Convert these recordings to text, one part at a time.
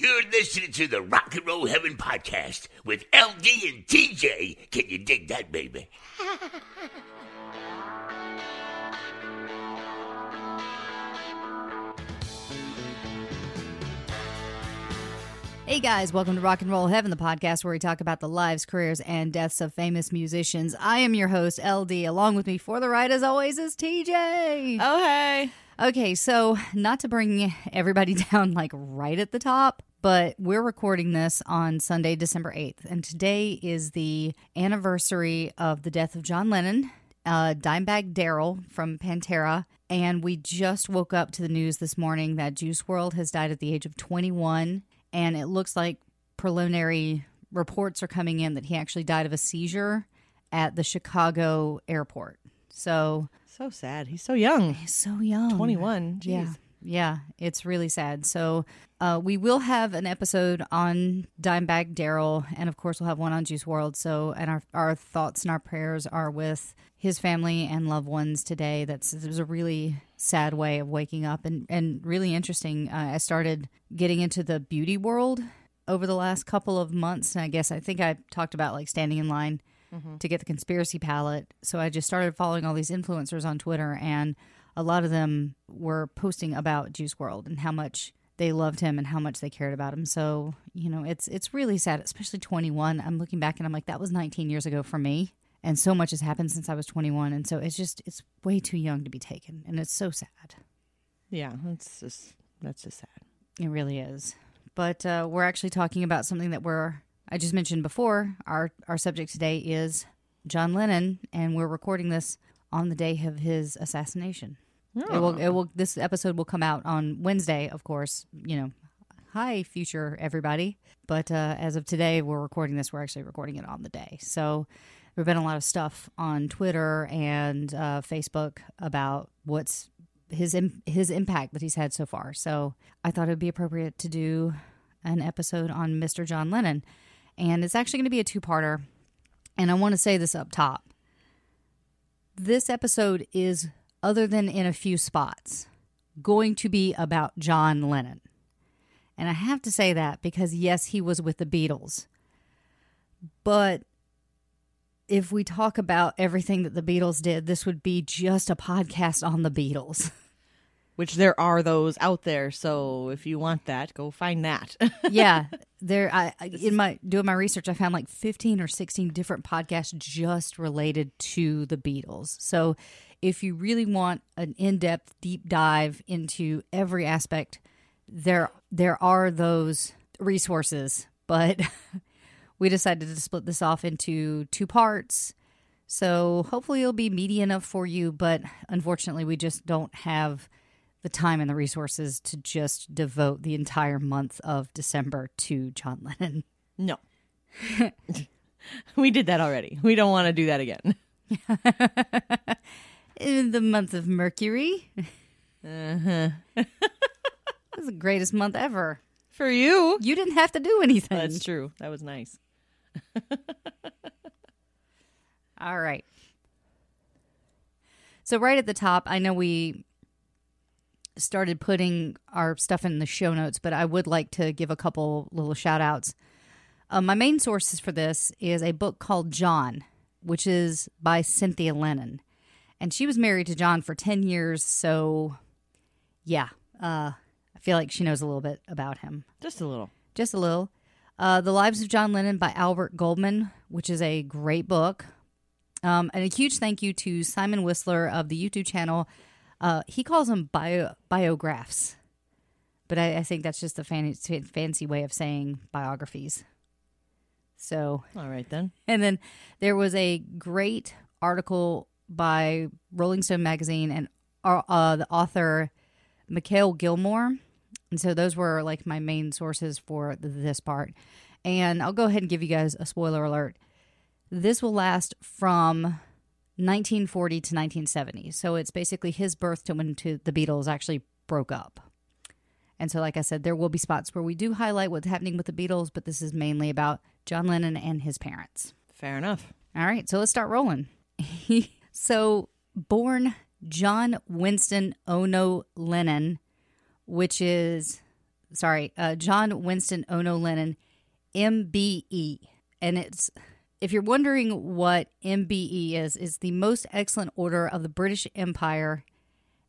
You're listening to the Rock and Roll Heaven podcast with LD and TJ. Can you dig that, baby? Hey guys, welcome to Rock and Roll Heaven, the podcast where we talk about the lives, careers, and deaths of famous musicians. I am your host, LD. Along with me for the ride, as always, is TJ. Oh, hey. Okay, so not to bring everybody down like right at the top, but we're recording this on Sunday, December 8th, and today is the anniversary of the death of John Lennon, uh, Dimebag Darrell from Pantera, and we just woke up to the news this morning that Juice WRLD has died at the age of 21, and it looks like preliminary reports are coming in that he actually died of a seizure at the Chicago airport. So So sad. He's so young. he's so young. 21. Jeez. Yeah. Yeah, it's really sad. So, uh, we will have an episode on Dimebag Darrell, and of course, we'll have one on Juice WRLD. So, and our our thoughts and our prayers are with his family and loved ones today. That's it was a really sad way of waking up, and and really interesting. Uh, I started getting into the beauty world over the last couple of months, and I guess I think I talked about like standing in line to get the conspiracy palette. So I just started following all these influencers on Twitter, and a lot of them were posting about Juice WRLD and how much they loved him and how much they cared about him. So you know, it's it's really sad, especially 21. I'm looking back and I'm like, that was 19 years ago for me, and so much has happened since I was 21, and so it's just it's way too young to be taken, and it's so sad. Yeah, that's just that's just sad. It really is. But uh, we're actually talking about something that we're I just mentioned before. Our our subject today is John Lennon, and we're recording this on the day of his assassination. It will it will this episode will come out on Wednesday, of course. You know, hi future everybody. But uh, as of today, we're recording this. We're actually recording it on the day. So there've been a lot of stuff on Twitter and uh, Facebook about what's his im- his impact that he's had so far. So I thought it would be appropriate to do an episode on Mr. John Lennon, and it's actually going to be a two parter. And I want to say this up top. This episode is, other than in a few spots, going to be about John Lennon. And I have to say that because, yes, he was with the Beatles. But if we talk about everything that the Beatles did, this would be just a podcast on the Beatles. Which there are those out there. So if you want that, go find that. yeah, there. I in my doing my research, I found like fifteen or sixteen different podcasts just related to the Beatles. So, if you really want an in-depth, deep dive into every aspect, there there are those resources. But we decided to split this off into two parts. So hopefully it'll be meaty enough for you, but unfortunately we just don't have the time and the resources to just devote the entire month of December to John Lennon. no. we did that already. We don't want to do that again. In the month of Mercury. Uh-huh. That's the greatest month ever. For you. You didn't have to do anything. That's true. That was nice. All right. So right at the top, I know we started putting our stuff in the show notes, but I would like to give a couple little shout outs. Uh, my main sources for this is a book called John, which is by Cynthia Lennon. And she was married to John for 10 years. So, yeah, uh, I feel like she knows a little bit about him Just a little. just a little. Uh, the Lives of John Lennon by Albert Goldman, which is a great book. Um, and a huge thank you to Simon Whistler of the YouTube channel. Uh, he calls them bio, biographs, but I, I think that's just a fancy, fancy way of saying biographies. So, All right then. and then there was a great article by Rolling Stone magazine and uh, uh, the author Mikal Gilmore And so those were like my main sources for this part. And I'll go ahead and give you guys a spoiler alert. This will last from 1940 to 1970. So it's basically his birth to when to the Beatles actually broke up. And so, like I said, there will be spots where we do highlight what's happening with the Beatles, but this is mainly about John Lennon and his parents. Fair enough. All right, so let's start rolling. so, born John Winston Ono Lennon, which is, sorry, uh, John Winston Ono Lennon, MBE. And it's, if you're wondering what MBE is, is the most excellent order of the British Empire.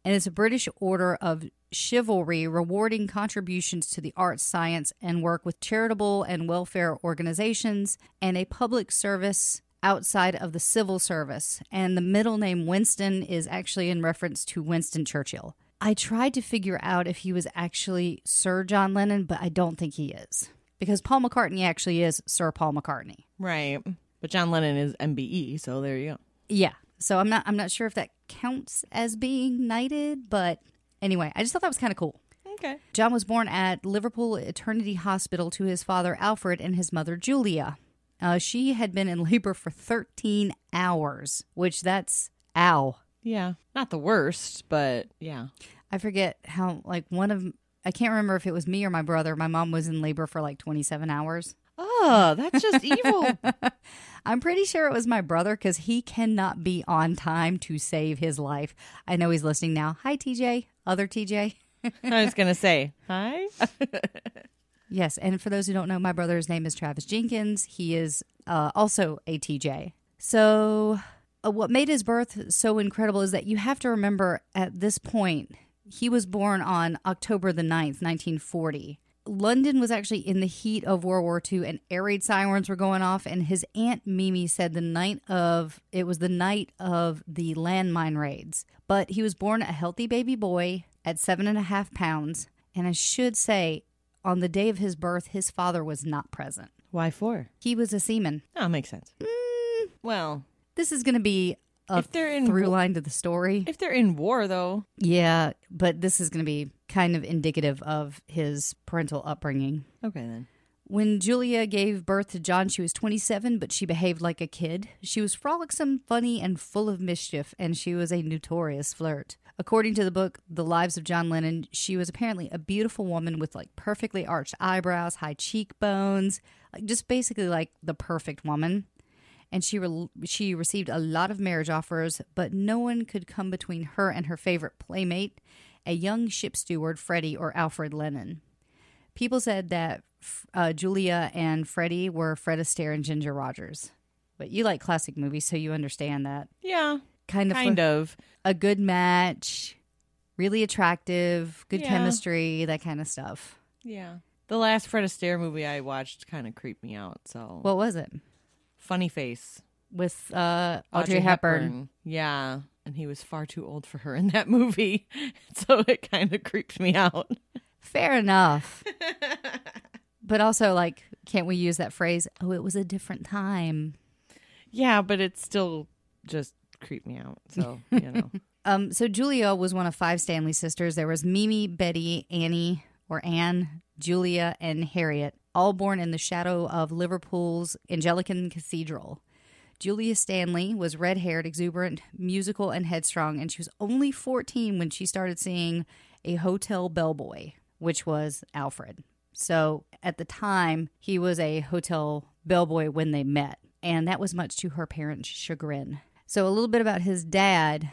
And it's a British order of chivalry rewarding contributions to the arts, science, and work with charitable and welfare organizations and a public service outside of the civil service. And the middle name Winston is actually in reference to Winston Churchill. I tried to figure out if he was actually Sir John Lennon, but I don't think he is. Because Paul McCartney actually is Sir Paul McCartney. Right. But John Lennon is MBE, so there you go. Yeah. So I'm not I'm not sure if that counts as being knighted, but anyway, I just thought that was kind of cool. Okay. John was born at Liverpool Maternity Hospital to his father Alfred and his mother Julia. Uh, she had been in labor for 13 hours, which that's ow. Yeah. Not the worst, but yeah. I forget how, like, one of, I can't remember if it was me or my brother. My mom was in labor for like 27 hours. Oh, that's just evil. I'm pretty sure it was my brother because he cannot be on time to save his life. I know he's listening now. Hi, TJ. Other TJ. I was going to say, hi. Yes, and for those who don't know, my brother's name is Travis Jenkins. He is uh, also a TJ. So, uh, what made his birth so incredible is that you have to remember at this point, he was born on October the 9th, 1940. London was actually in the heat of World War II and air raid sirens were going off. And his aunt Mimi said the night of, it was the night of the landmine raids. But he was born a healthy baby boy at seven and a half pounds. And I should say, on the day of his birth, his father was not present. Why for? He was a seaman. Oh, makes sense. Mm. Well, This is going to be a If they're in through wa- line to the story. if they're in war, though, Yeah, but this is going to be kind of indicative of his parental upbringing. okay then. When Julia gave birth to John, she was 27, but she behaved like a kid. She was frolicsome, funny, and full of mischief, and she was a notorious flirt. According to the book The Lives of John Lennon, she was apparently a beautiful woman with like perfectly arched eyebrows, high cheekbones, like just basically like the perfect woman. And she re- she received a lot of marriage offers, but no one could come between her and her favorite playmate, a young ship steward, Freddie or Alfred Lennon. People said that uh, Julia and Freddie were Fred Astaire and Ginger Rogers. But you like classic movies, so you understand that. Yeah, Kind of kind of. a good match, really attractive, good Yeah. chemistry, that kind of stuff. Yeah. The last Fred Astaire movie I watched kind of creeped me out. So What was it? funny face. With uh, Audrey, Hepburn. Yeah, and he was far too old for her in that movie, so it kind of creeped me out. Fair enough. but also, like, can't we use that phrase? Oh, it was a different time. Yeah, but it still just creeped me out. So you know. Um, so Julia was one of five Stanley sisters. There was Mimi, Betty, Annie or Anne, Julia, and Harriet, all born in the shadow of Liverpool's Anglican Cathedral. Julia Stanley was red haired, exuberant, musical, and headstrong, and she was only 14 when she started seeing a hotel bellboy, which was Alfred. So at the time, he was a hotel bellboy when they met, and that was much to her parents' chagrin. So, a little bit about his dad,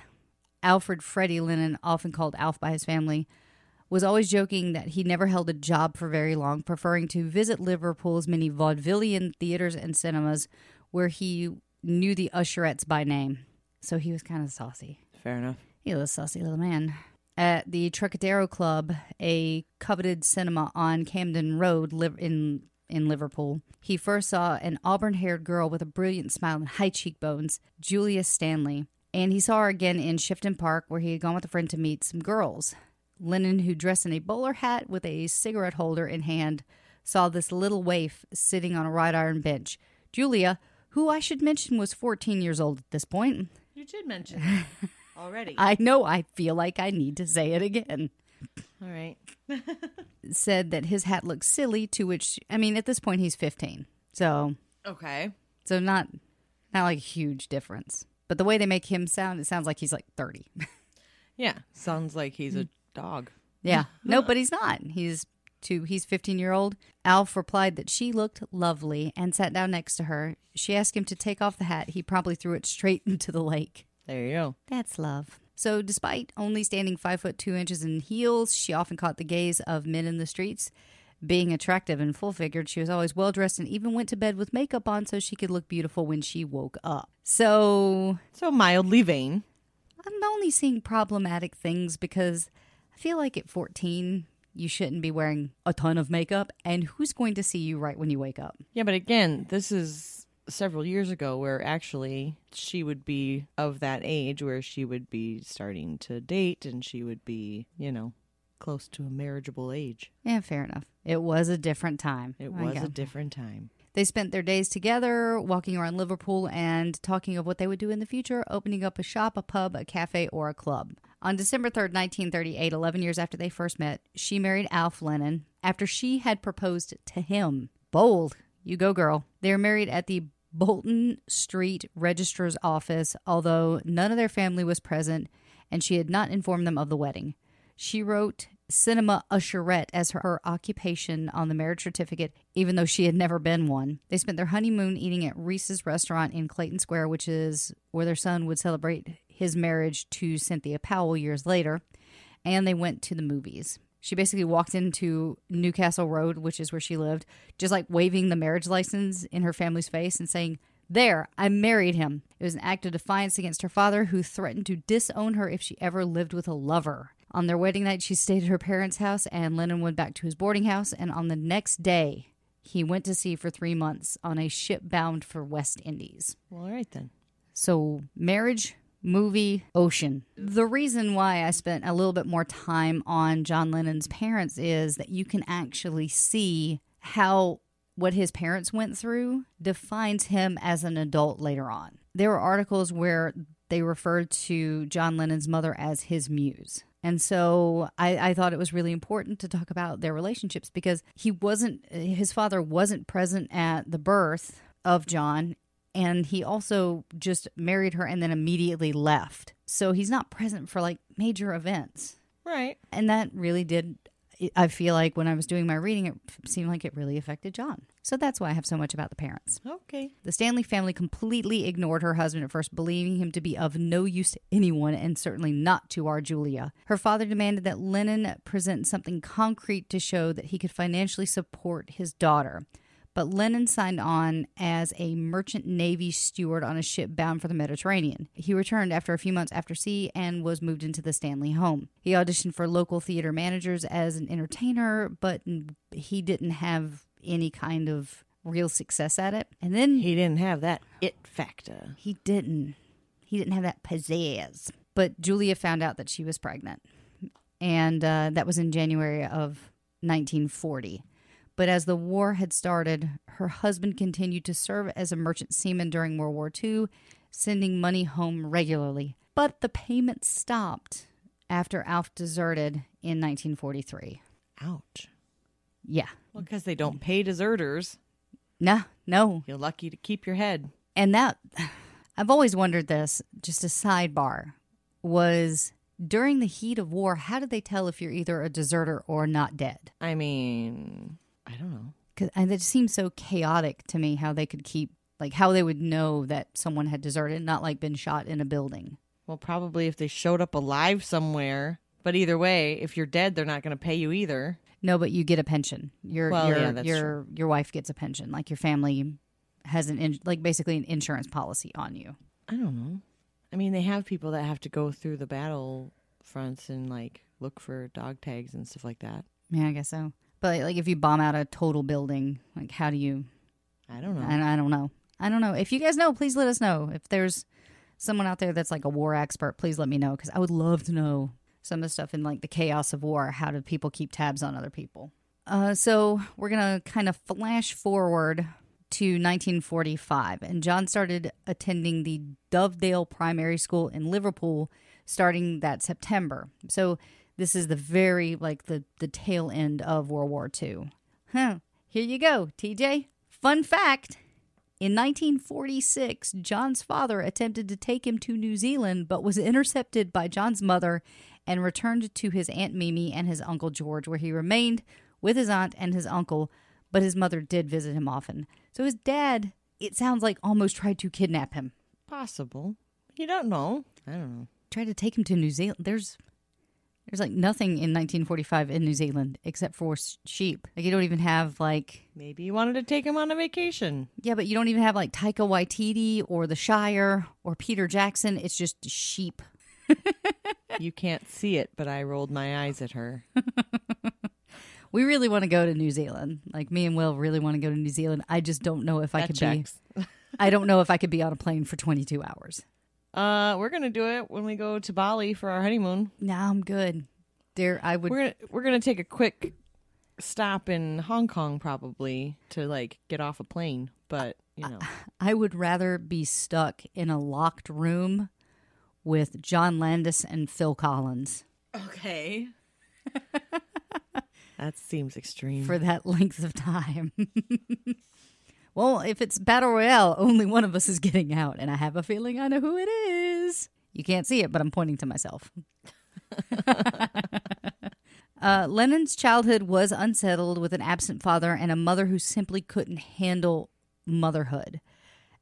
Alfred Freddie Lennon, often called Alf by his family, was always joking that he never held a job for very long, preferring to visit Liverpool's many vaudevillian theaters and cinemas where he knew the usherettes by name. So he was kind of saucy. Fair enough. He was a saucy little man. At the Trocadero Club, a coveted cinema on Camden Road in in Liverpool, he first saw an auburn-haired girl with a brilliant smile and high cheekbones, Julia Stanley, and he saw her again in Sefton Park, where he had gone with a friend to meet some girls. Lennon, who dressed in a bowler hat with a cigarette holder in hand, saw this little waif sitting on a wrought iron bench. Julia, who I should mention was 14 years old at this point, You did mention already. I know I feel like I need to say it again. All right. said that his hat looked silly. To which, I mean, at this point he's 15, so Okay. so not not like a huge difference. But the way they make him sound, it sounds like he's like 30. Yeah. Sounds like he's a dog. Yeah. no, but he's not. He's two he's 15 year old. Alf replied that she looked lovely and sat down next to her. She asked him to take off the hat. He promptly threw it straight into the lake. There you go. That's love. So, despite only standing five foot two inches in heels, she often caught the gaze of men in the streets. Being attractive and full figured, she was always well dressed and even went to bed with makeup on so she could look beautiful when she woke up. So, So mildly vain. I'm only seeing problematic things because I feel like at 14, you shouldn't be wearing a ton of makeup. And who's going to see you right when you wake up? Yeah, but again, this is several years ago where actually she would be of that age where she would be starting to date and she would be, you know, close to a marriageable age. Yeah, fair enough. It was a different time. It was a different time. They spent their days together, walking around Liverpool and talking of what they would do in the future, opening up a shop, a pub, a cafe, or a club. On December 3rd, 1938, 11 years after they first met, she married Alf Lennon after she had proposed to him. Bold. You go, girl. They were married at the Bolton Street Registrar's office, although none of their family was present and she had not informed them of the wedding. She wrote cinema usherette as her, her occupation on the marriage certificate, even though she had never been one. They spent their honeymoon eating at Reece's restaurant in Clayton Square, which is where their son would celebrate his marriage to Cynthia Powell years later. And they went to the movies. She basically walked into Newcastle Road, which is where she lived, just like waving the marriage license in her family's face and saying, There, I married him. It was an act of defiance against her father, who threatened to disown her if she ever lived with a lover. On their wedding night, she stayed at her parents' house, and Lennon went back to his boarding house. And on the next day, he went to sea for three months on a ship bound for West Indies. Well, all right then. So, marriage, movie, ocean. The reason why I spent a little bit more time on John Lennon's parents is that you can actually see how what his parents went through defines him as an adult later on. There were articles where they referred to John Lennon's mother as his muse. And so I, I thought it was really important to talk about their relationships because he wasn't, his father wasn't present at the birth of John and he also just married her and then immediately left. So he's not present for like major events. Right. And that really did I feel like when I was doing my reading it seemed like it really affected John. So that's why I have so much about the parents. Okay. The Stanley family completely ignored her husband at first, believing him to be of no use to anyone and certainly not to our Julia. Her father demanded that Lennon present something concrete to show that he could financially support his daughter but Lennon signed on as a merchant navy steward on a ship bound for the Mediterranean. He returned after a few months after sea and was moved into the Stanley home. He auditioned for local theater managers as an entertainer, but he didn't have any kind of real success at it. And then He didn't have that it factor. he didn't. He didn't have that pizzazz. But Julia found out that she was pregnant. And uh, that was in January of 1940. But as the war had started, her husband continued to serve as a merchant seaman during World War II, sending money home regularly. But the payments stopped after Alf deserted in 1943. Ouch. Yeah. Well, because they don't pay deserters. No, no. You're lucky to keep your head. And that, I've always wondered this, just a sidebar, was during the heat of war, how did they tell if you're either a deserter or not dead? I mean, I don't know. Because it just seems so chaotic to me how they could keep, like, how they would know that someone had deserted, not like been shot in a building. Well, probably if they showed up alive somewhere. But either way, if you're dead, they're not going to pay you either. No, but you get a pension. Your Well, your yeah, your your wife gets a pension. Like your family has an in, like basically an insurance policy on you. I don't know. I mean, they have people that have to go through the battle fronts and like look for dog tags and stuff like that. Yeah, I guess so. But like if you bomb out a total building, like how do you I don't know. And I don't know. I don't know. If you guys know, please let us know. If there's someone out there that's like a war expert, please let me know because I would love to know some of the stuff in like the chaos of war. How do people keep tabs on other people? Uh, so we're gonna kind of flash forward to 1945, and John started attending the Dovedale Primary School in Liverpool starting that September. So This is the very like the the tail end of World War II. Huh. Here you go, TJ. Fun fact. In 1946, John's father attempted to take him to New Zealand but was intercepted by John's mother and returned to his Aunt Mimi and his Uncle George, where he remained with his aunt and his uncle, but his mother did visit him often. So his dad, it sounds like, almost tried to kidnap him. Possible. You don't know. I don't know. Tried to take him to New Zealand. There's there's like nothing in 1945 in New Zealand except for s- sheep. Like you don't even have like Maybe you wanted to take him on a vacation. yeah, but you don't even have like Taika Waititi or the Shire or Peter Jackson. It's just sheep. you can't see it, but I rolled my eyes at her. We really want to go to New Zealand. Like me and Will really want to go to New Zealand. I just don't know if I That could checks. be. I don't know if I could be on a plane for 22 hours. Uh, we're gonna do it when we go to Bali for our honeymoon. No, I'm good. There, I would. We're gonna we're gonna take a quick stop in Hong Kong probably to like get off a plane, but you know, I would rather be stuck in a locked room with John Landis and Phil Collins okay. that seems extreme. for that length of time. well, if it's battle royale, only one of us is getting out, and I have a feeling I know who it is. You can't see it, but I'm pointing to myself. uh, Lennon's childhood was unsettled with an absent father and a mother who simply couldn't handle motherhood.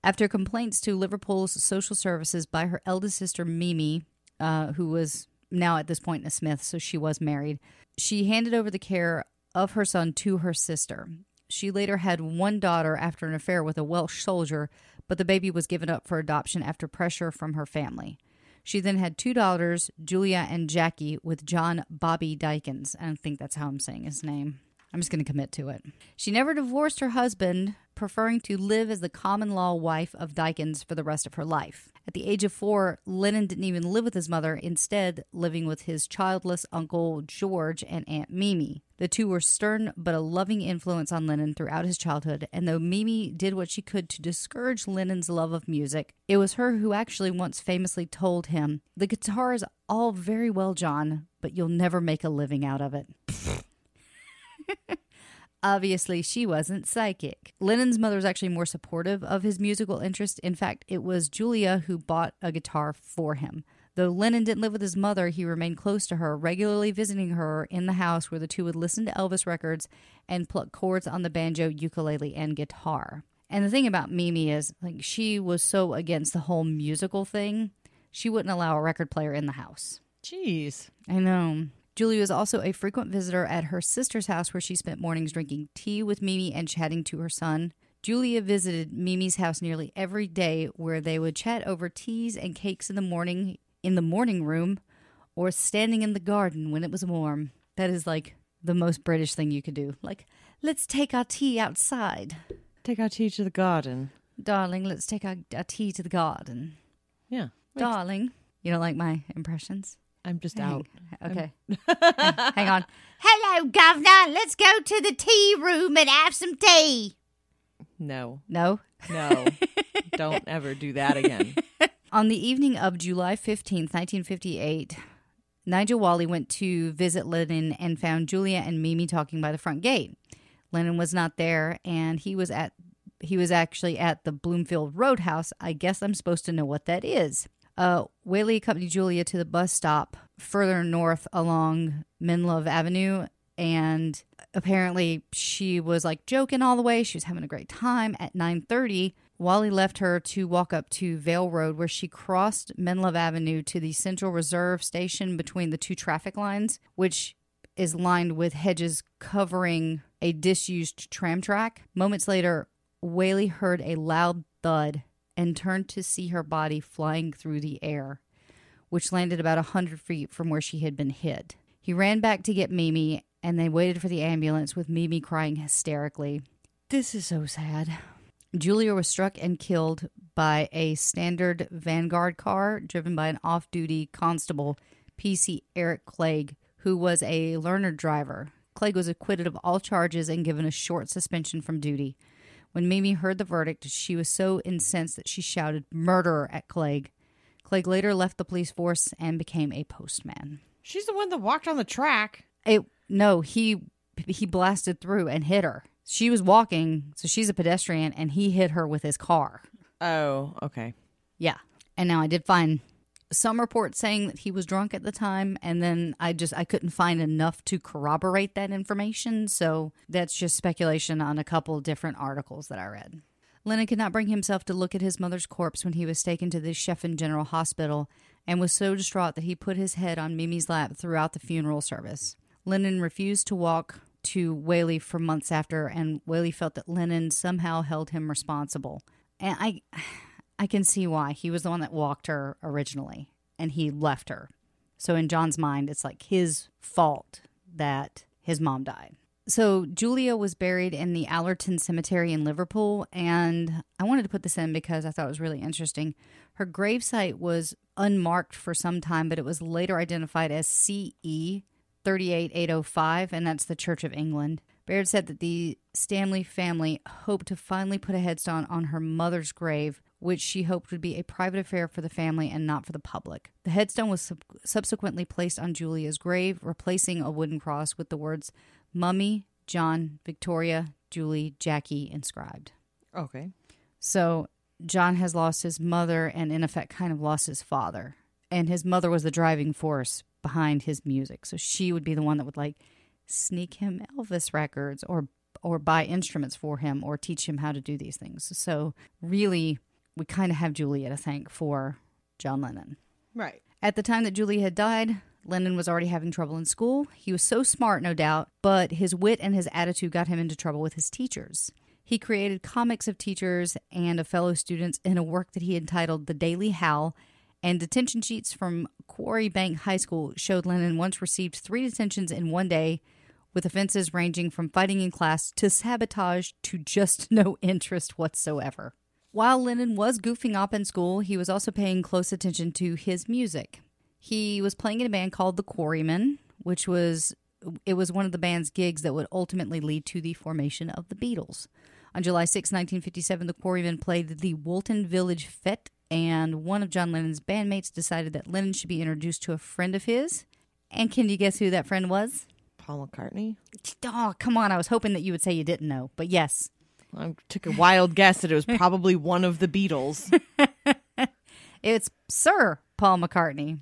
After complaints to Liverpool's social services by her eldest sister Mimi, uh, who was now at this point a Smith, so she was married, she handed over the care of her son to her sister. She later had one daughter after an affair with a Welsh soldier, but the baby was given up for adoption after pressure from her family. She then had two daughters, Julia and Jackie, with John Bobby Dykins. I don't think that's how I'm saying his name. I'm just going to commit to it. She never divorced her husband, preferring to live as the common law wife of Dykins for the rest of her life. At the age of four, Lennon didn't even live with his mother, instead, living with his childless uncle George and Aunt Mimi. The two were stern but a loving influence on Lennon throughout his childhood, and though Mimi did what she could to discourage Lennon's love of music, it was her who actually once famously told him, The guitar is all very well, John, but you'll never make a living out of it. Obviously, she wasn't psychic. Lennon's mother was actually more supportive of his musical interest. In fact, it was Julia who bought a guitar for him. Though Lennon didn't live with his mother, he remained close to her, regularly visiting her in the house where the two would listen to Elvis records and pluck chords on the banjo, ukulele, and guitar. And the thing about Mimi is, like, she was so against the whole musical thing, she wouldn't allow a record player in the house. Jeez. I know. Julie was also a frequent visitor at her sister's house where she spent mornings drinking tea with Mimi and chatting to her son. Julia visited Mimi's house nearly every day where they would chat over teas and cakes in the morning in the morning room or standing in the garden when it was warm. That is like the most British thing you could do. Like, let's take our tea outside. Take our tea to the garden. Darling, let's take our, our tea to the garden. Yeah. Darling. You don't like my impressions? I'm just out. Okay. Hang on. Hello, Governor. Let's go to the tea room and have some tea. No. No. No. Don't ever do that again. On the evening of July 15th, 1958, Nigel Walley went to visit Lennon and found Julia and Mimi talking by the front gate. Lennon was not there and he was at he was actually at the Bloomfield Roadhouse. I guess I'm supposed to know what that is. Uh, Whaley accompanied Julia to the bus stop further north along Menlove Avenue, and apparently she was like joking all the way. She was having a great time. At 9:30, Walley left her to walk up to Vale Road, where she crossed Menlove Avenue to the Central Reserve station between the two traffic lines, which is lined with hedges covering a disused tram track. Moments later, Whaley heard a loud thud and turned to see her body flying through the air, which landed about a hundred feet from where she had been hit. He ran back to get Mimi, and they waited for the ambulance with Mimi crying hysterically. This is so sad. Julia was struck and killed by a standard Vanguard car driven by an off duty constable, PC Eric Clegg, who was a learner driver. Clegg was acquitted of all charges and given a short suspension from duty. When Mimi heard the verdict, she was so incensed that she shouted murderer at Clegg. Clegg later left the police force and became a postman. She's the one that walked on the track. It no, he he blasted through and hit her. She was walking, so she's a pedestrian, and he hit her with his car. Oh, okay. Yeah. And now I did find some reports saying that he was drunk at the time and then I just I couldn't find enough to corroborate that information, so that's just speculation on a couple different articles that I read. Lennon could not bring himself to look at his mother's corpse when he was taken to the Sefton General Hospital and was so distraught that he put his head on Mimi's lap throughout the funeral service. Lennon refused to walk to Whaley for months after, and Whaley felt that Lennon somehow held him responsible. And I, I can see why. He was the one that walked her originally, and he left her. So in John's mind, it's like his fault that his mom died. So Julia was buried in the Allerton Cemetery in Liverpool, and I wanted to put this in because I thought it was really interesting. Her gravesite was unmarked for some time, but it was later identified as CE 38805, and that's the Church of England. Baird said that the Stanley family hoped to finally put a headstone on her mother's grave, which she hoped would be a private affair for the family and not for the public. The headstone was sub- subsequently placed on Julia's grave, replacing a wooden cross with the words Mummy, John, Victoria, Julie, Jackie inscribed. Okay. So John has lost his mother and, in effect, kind of lost his father. And his mother was the driving force behind his music. So she would be the one that would like sneak him Elvis records or or buy instruments for him or teach him how to do these things. So really we kind of have Julia to thank for John Lennon. Right. At the time that Julia had died, Lennon was already having trouble in school. He was so smart, no doubt, but his wit and his attitude got him into trouble with his teachers. He created comics of teachers and of fellow students in a work that he entitled The Daily Howl, and detention sheets from Quarry Bank High School showed Lennon once received three detentions in one day, with offenses ranging from fighting in class to sabotage to just no interest whatsoever. While Lennon was goofing up in school, he was also paying close attention to his music. He was playing in a band called the Quarrymen, which was it was one of the band's gigs that would ultimately lead to the formation of the Beatles. On July 6, 1957, the Quarrymen played the Woolton Village Fete, and one of John Lennon's bandmates decided that Lennon should be introduced to a friend of his. And can you guess who that friend was? Paul McCartney. Oh, come on. I was hoping that you would say you didn't know, but yes. I took a wild guess that it was probably one of the Beatles, It's Sir Paul McCartney.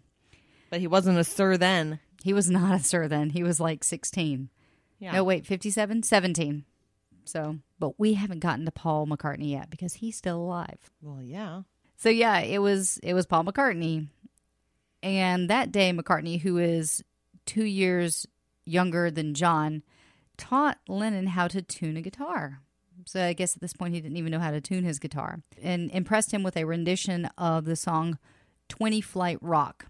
but he wasn't a sir then. He was not a Sir then. He was like 16. Yeah. No, wait, 57? 17. So, but we haven't gotten to Paul McCartney yet because he's still alive. Well, yeah. So yeah, it was it was Paul McCartney. And that day McCartney, who is 2 years younger than John, taught Lennon how to tune a guitar. So I guess at this point he didn't even know how to tune his guitar and impressed him with a rendition of the song 20 Flight Rock.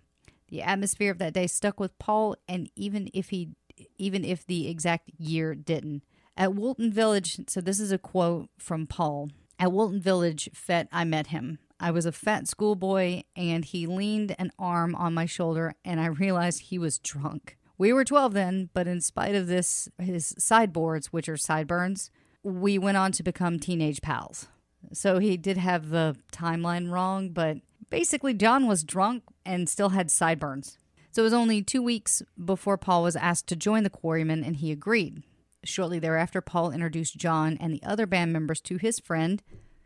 The atmosphere of that day stuck with Paul and even if he even if the exact year didn't. At Woolton Village, so this is a quote from Paul. At Woolton Village Fete, I met him. I was a fat schoolboy, and he leaned an arm on my shoulder, and I realized he was drunk. We were 12 then, but in spite of this, his sideboards, which are sideburns, we went on to become teenage pals. So he did have the timeline wrong, but basically, John was drunk and still had sideburns. So it was only two weeks before Paul was asked to join the Quarrymen, and he agreed. Shortly thereafter, Paul introduced John and the other band members to his friend,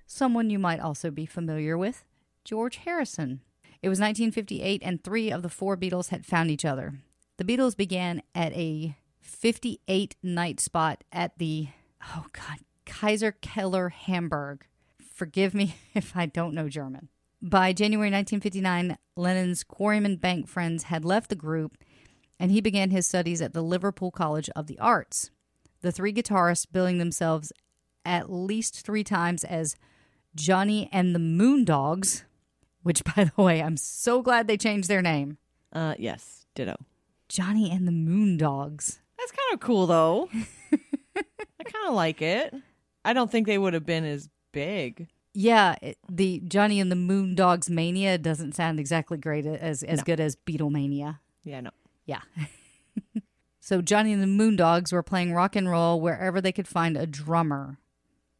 someone you might also be familiar with, George Harrison. It was 1958, and three of the four Beatles had found each other. The Beatles began at a 58 night spot at the, oh God, Kaiserkeller Hamburg. Forgive me if I don't know German. By January 1959, Lennon's Quarryman Bank friends had left the group, and he began his studies at the Liverpool College of the Arts. The three guitarists billing themselves at least three times as Johnny and the Moondogs, which, by the way, I'm so glad they changed their name. Uh, yes. Ditto. Johnny and the Moondogs. That's kind of cool, though. I kind of like it. I don't think they would have been as big. Yeah, it, the Johnny and the Moondogs mania doesn't sound exactly great as as No. good as Beatlemania. Yeah, no. Yeah. so Johnny and the Moondogs were playing rock and roll wherever they could find a drummer.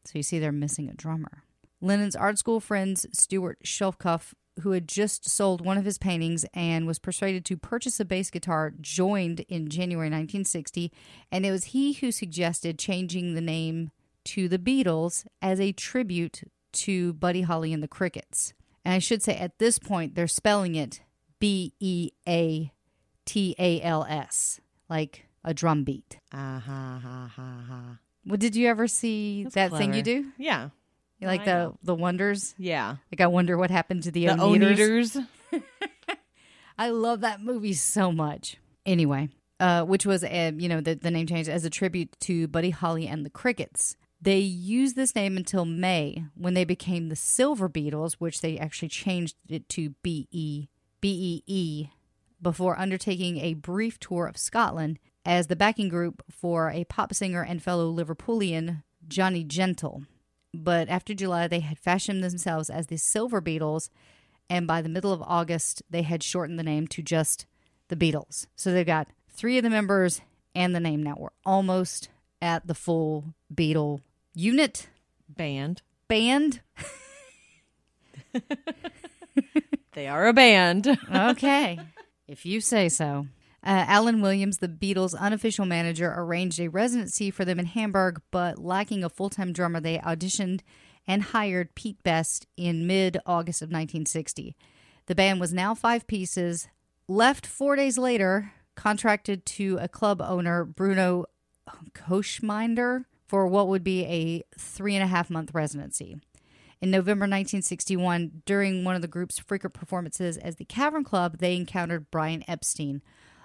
So you see, they're missing a drummer. Lennon's art school friends Stuart Sutcliffe who had just sold one of his paintings and was persuaded to purchase a bass guitar, joined in January 1960. And it was he who suggested changing the name to the Beatles as a tribute to Buddy Holly and the Crickets. And I should say at this point, they're spelling it B E A T A L S, like a drum beat. Ah ha ha ha ha. Well, did you ever see That's that thing you do? Yeah. You like I the know. the wonders? Yeah. Like I wonder what happened to the, The Oneders. I love that movie so much. Anyway, uh, which was a, you know the the name changed as a tribute to Buddy Holly and the Crickets. They used this name until May when they became the Silver Beetles, which they actually changed it to B E B E E before undertaking a brief tour of Scotland as the backing group for a pop singer and fellow Liverpoolian Johnny Gentle. But after July, they had fashioned themselves as the Silver Beatles, and by the middle of August, they had shortened the name to just the Beatles. So they've got three of the members and the name now. We're almost at the full Beatle unit Band. band. They are a band. Okay, if you say so. Uh, Alan Williams, the Beatles' unofficial manager, arranged a residency for them in Hamburg, but lacking a full time drummer, they auditioned and hired Pete Best in mid August of 1960. The band was now five pieces, left four days later, contracted to a club owner, Bruno Koschmider, for what would be a three and a half month residency. In November 1961, during one of the group's frequent performances as the Cavern Club, they encountered Brian Epstein,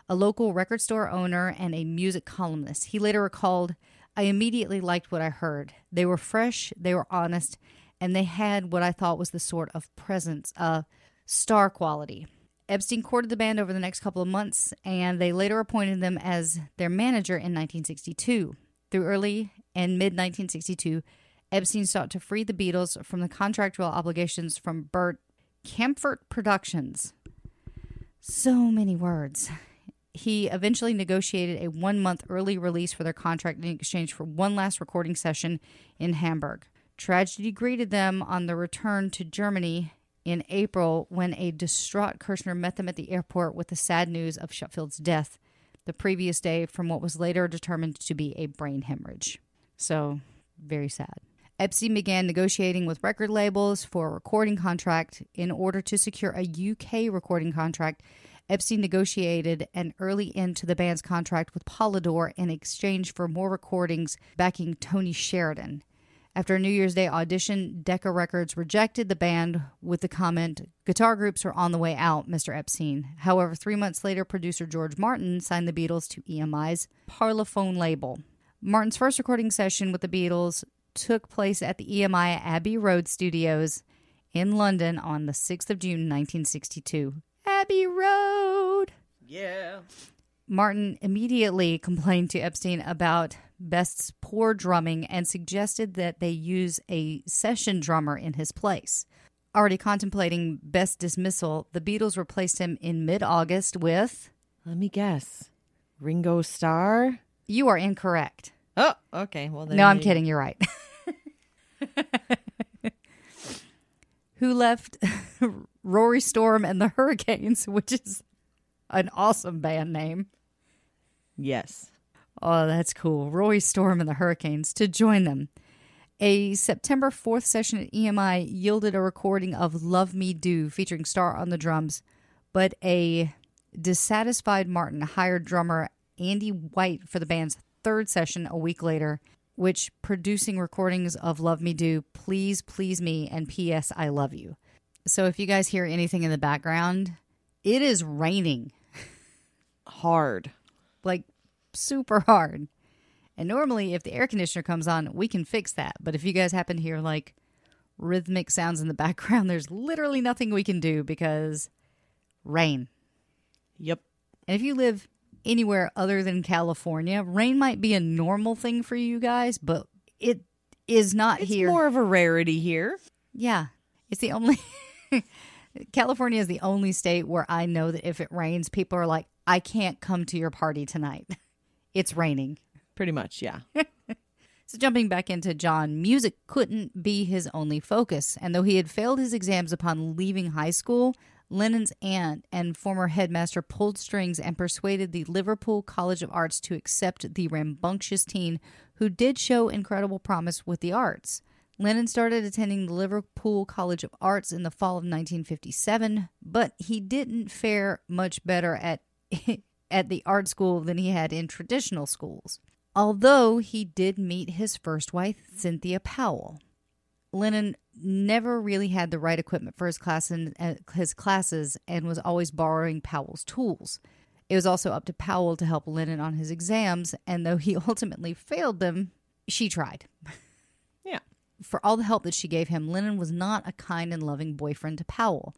a local record store owner and a music columnist. He later recalled, I immediately liked what I heard. They were fresh, they were honest, and they had what I thought was the sort of presence, uh, star quality. Epstein courted the band over the next couple of months, and they later appointed them as their manager in 1962. Through early and mid 1962, Epstein sought to free the Beatles from the contractual obligations from Bert Kaempfert Productions. So many words. He eventually negotiated a one month early release for their contract in exchange for one last recording session in Hamburg. Tragedy greeted them on the return to Germany in April when a distraught Kirchherr met them at the airport with the sad news of Sheffield's death the previous day from what was later determined to be a brain hemorrhage. So, very sad. Epstein began negotiating with record labels for a recording contract. In order to secure a UK recording contract, Epstein negotiated an early end to the band's contract with Polydor in exchange for more recordings backing Tony Sheridan. After a New Year's Day audition, Decca Records rejected the band with the comment, Guitar groups are on the way out, Mr. Epstein. However, three months later, producer George Martin signed the Beatles to EMI's Parlophone label. Martin's first recording session with the Beatles took place at the EMI Abbey Road Studios in London on the 6th of June, 1962. Abbey Road! Yeah. Martin immediately complained to Epstein about Best's poor drumming and suggested that they use a session drummer in his place. Already contemplating Best's dismissal, the Beatles replaced him in mid August with. Let me guess. Ringo Starr? You are incorrect. Oh, okay. Well, then No, I'm you- kidding. You're right. Who left Rory Storm and the Hurricanes, which is an awesome band name. Yes. Oh, that's cool. Roy Storm and the Hurricanes to join them. A September 4th session at EMI yielded a recording of Love Me Do featuring Starr on the drums, but a dissatisfied Martin hired drummer Andy White for the band's third session a week later, which producing recordings of Love Me Do, Please Please Me, and P.S. I Love You. So if you guys hear anything in the background, it is raining Hard. like super hard. And normally, if the air conditioner comes on, we can fix that. But if you guys happen to hear like rhythmic sounds in the background, there's literally nothing we can do because rain. Yep. And if you live anywhere other than California, rain might be a normal thing for you guys, but it is not here. It's here. more of a rarity here. Yeah. It's the only California is the only state where I know that if it rains, people are like, I can't come to your party tonight. It's raining. Pretty much, yeah. So, jumping back into John, music couldn't be his only focus. And though he had failed his exams upon leaving high school, Lennon's aunt and former headmaster pulled strings and persuaded the Liverpool College of Arts to accept the rambunctious teen who did show incredible promise with the arts. Lennon started attending the Liverpool College of Arts in the fall of 1957, but he didn't fare much better at at the art school than he had in traditional schools. Although he did meet his first wife, Cynthia Powell. Lennon never really had the right equipment for his class and uh, his classes and was always borrowing Powell's tools. It was also up to Powell to help Lennon on his exams, and though he ultimately failed them, she tried. For all the help that she gave him, Lennon was not a kind and loving boyfriend to Powell.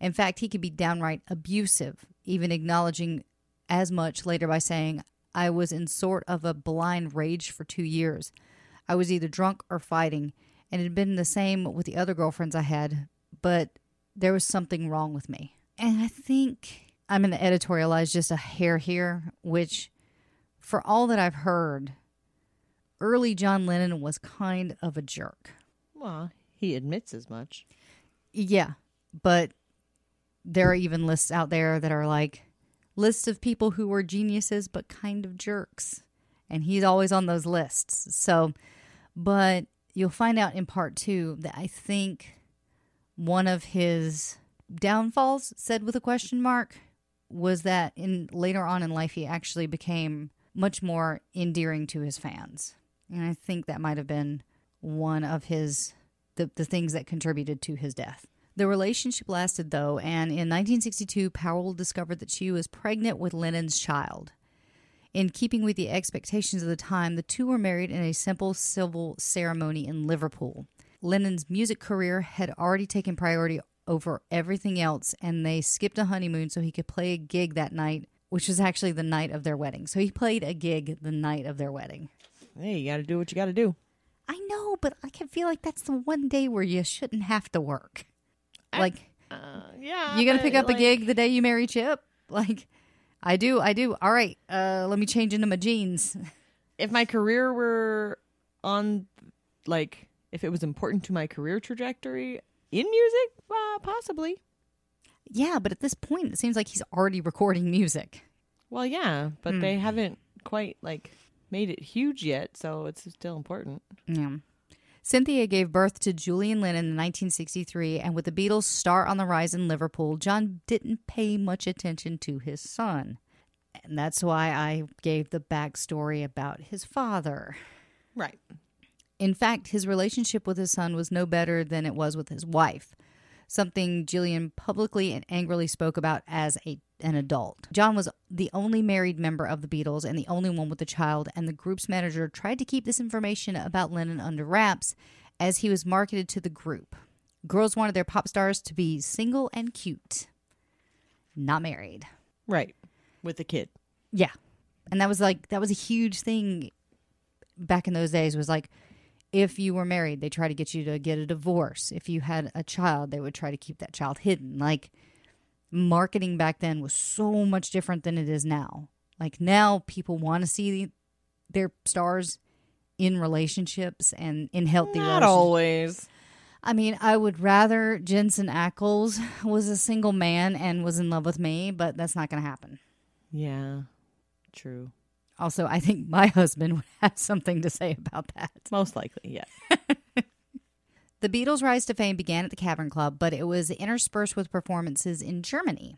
In fact, he could be downright abusive, even acknowledging as much later by saying, I was in sort of a blind rage for two years. I was either drunk or fighting, and it had been the same with the other girlfriends I had, but there was something wrong with me. And I think I'm going to editorialize just a hair here, which, for all that I've heard, early John Lennon was kind of a jerk. Well, he admits as much. Yeah, but there are even lists out there that are like lists of people who were geniuses but kind of jerks. And he's always on those lists. So, but you'll find out in part two that I think one of his downfalls, said with a question mark, was that in later on in life he actually became much more endearing to his fans. And I think that might have been one of his the, the things that contributed to his death. The relationship lasted though, and in 1962 Powell discovered that she was pregnant with Lennon's child. In keeping with the expectations of the time, the two were married in a simple civil ceremony in Liverpool. Lennon's music career had already taken priority over everything else, and they skipped a honeymoon so he could play a gig that night, which was actually the night of their wedding. So he played a gig the night of their wedding. Hey, you got to do what you got to do. I know, but I can feel like that's the one day where you shouldn't have to work. Like, Uh, yeah. you gonna pick up like, a gig the day you marry Chip? Like, I do, I do. All right, uh, let me change into my jeans. If my career were on, like, if it was important to my career trajectory in music, uh, possibly. Yeah, but at this point, it seems like he's already recording music. Well, yeah, but they Hmm. haven't quite like made it huge yet, so it's still important. Yeah. Cynthia gave birth to Julian Lennon in 1963, and with the Beatles' star on the rise in Liverpool, John didn't pay much attention to his son. And that's why I gave the backstory about his father. Right. In fact, his relationship with his son was no better than it was with his wife, something Julian publicly and angrily spoke about as a, an adult. John was the only married member of the Beatles and the only one with a child, and the group's manager tried to keep this information about Lennon under wraps as he was marketed to the group. Girls wanted their pop stars to be single and cute, not married. Right. With a kid. Yeah. And that was like that was a huge thing back in those days was like if you were married, they try to get you to get a divorce. If you had a child, they would try to keep that child hidden. Like marketing back then was so much different than it is now. Like now people want to see their stars in relationships and in healthy relationships. Not always. I mean, I would rather Jensen Ackles was a single man and was in love with me, but that's not going to happen. Yeah. True. Also, I think my husband would have something to say about that. Most likely, yeah. The Beatles' rise to fame began at the Cavern Club, but it was interspersed with performances in Germany.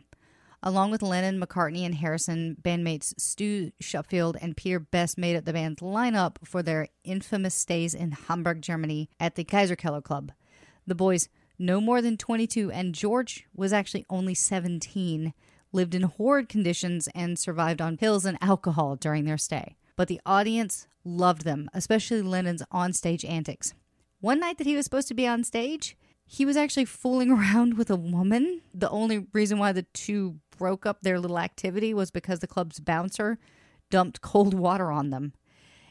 Along with Lennon, McCartney, and Harrison, bandmates Stu Sutcliffe and Peter Best made up the band's lineup for their infamous stays in Hamburg, Germany at the Kaiserkeller Club. The boys, no more than 22, and George was actually only 17, lived in horrid conditions and survived on pills and alcohol during their stay. But the audience loved them, especially Lennon's onstage antics. One night that he was supposed to be on stage, he was actually fooling around with a woman. The only reason why the two broke up their little activity was because the club's bouncer dumped cold water on them.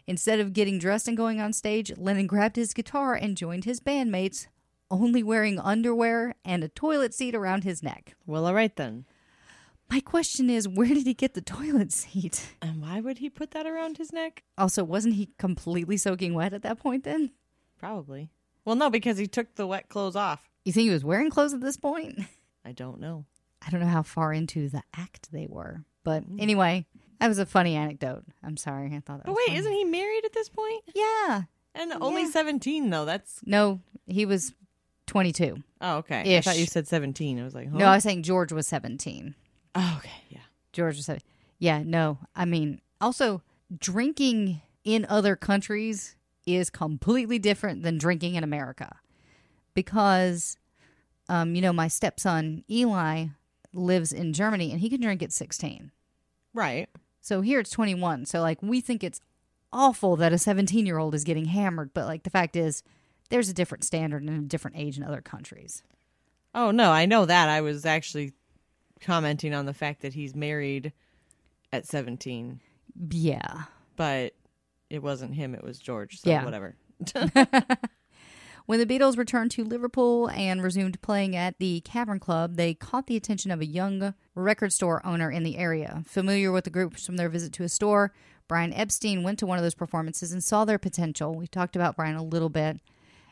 Instead of getting dressed and going on stage, Lennon grabbed his guitar and joined his bandmates, only wearing underwear and a toilet seat around his neck. Well, all right then. My question is, where did he get the toilet seat? And why would he put that around his neck? Also, wasn't he completely soaking wet at that point then? Probably. Well, no, because he took the wet clothes off. You think he was wearing clothes at this point? I don't know. I don't know how far into the act they were. But mm. anyway, that was a funny anecdote. I'm sorry. I thought that But wait, funny. isn't he married at this point? Yeah. And only Yeah. 17, though. That's. No, he was 22. Oh, okay. Ish. I thought you said 17. I was like, huh? No, I was saying George was 17. Oh, okay. Yeah. George was 17. Yeah, no. I mean, also, drinking in other countries is completely different than drinking in America. Because, um, you know, my stepson, Eli, lives in Germany and he can drink at 16. Right. So here it's 21. So, like, we think it's awful that a 17 year old is getting hammered. But, like, the fact is, there's a different standard and a different age in other countries. Oh, no, I know that. I was actually commenting on the fact that he's married at 17, Yeah. but it wasn't him, it was George. So Yeah. whatever. When the Beatles returned to Liverpool and resumed playing at the Cavern Club, they caught the attention of a young record store owner in the area. Familiar with the group from their visit to a store, Brian Epstein went to one of those performances and saw their potential. We talked about Brian a little bit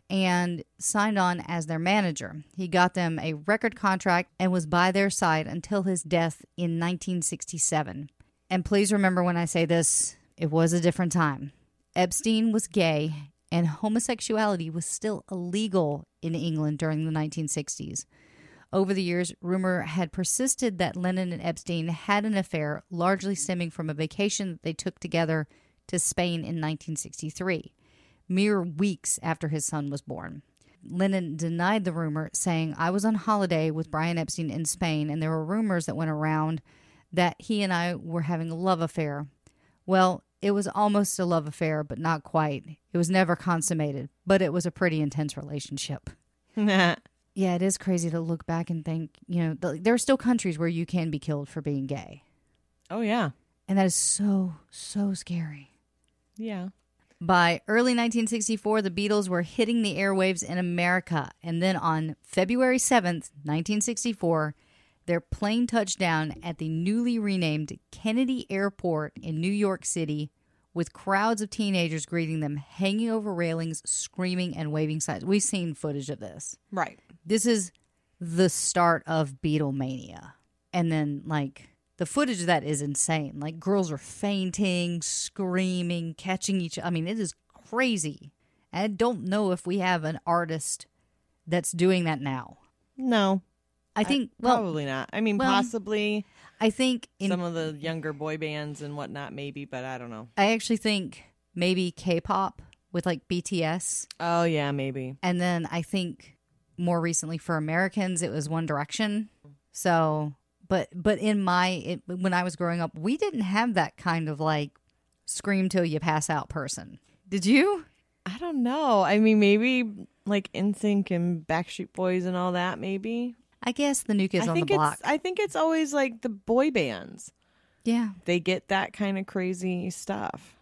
and signed on as their manager. He got them a record contract and was by their side until his death in 1967. And please remember when I say this, it was a different time. Epstein was gay, and homosexuality was still illegal in England during the 1960s. Over the years, rumor had persisted that Lennon and Epstein had an affair, largely stemming from a vacation that they took together to Spain in 1963, mere weeks after his son was born. Lennon denied the rumor, saying, I was on holiday with Brian Epstein in Spain, and there were rumors that went around that he and I were having a love affair. Well, it was almost a love affair, but not quite. It was never consummated, but it was a pretty intense relationship. Yeah, it is crazy to look back and think, you know, th- there are still countries where you can be killed for being gay. oh, yeah. And that is so, so scary. Yeah. By early 1964, the Beatles were hitting the airwaves in America. And then on February 7th, 1964, their plane touched down at the newly renamed Kennedy Airport in New York City with crowds of teenagers greeting them, hanging over railings, screaming, and waving signs. We've seen footage of this. Right. This is the start of Beatlemania. And then, like, the footage of that is insane. Like, girls are fainting, screaming, catching each I mean, it is crazy. I don't know if we have an artist that's doing that now. No, I think, well, probably not. I mean, well, possibly I think in, some of the younger boy bands and whatnot, maybe, but I don't know. I actually think maybe K pop with like BTS. Oh, yeah, maybe. And then I think more recently for Americans, it was One Direction. So, but but in my it, when I was growing up, we didn't have that kind of like scream till you pass out person. Did you? I don't know. I mean, maybe like NSYNC and Backstreet Boys and all that, maybe. I guess the new kids I on the block. it's I think it's always like the boy bands. yeah, They get that kind of crazy stuff.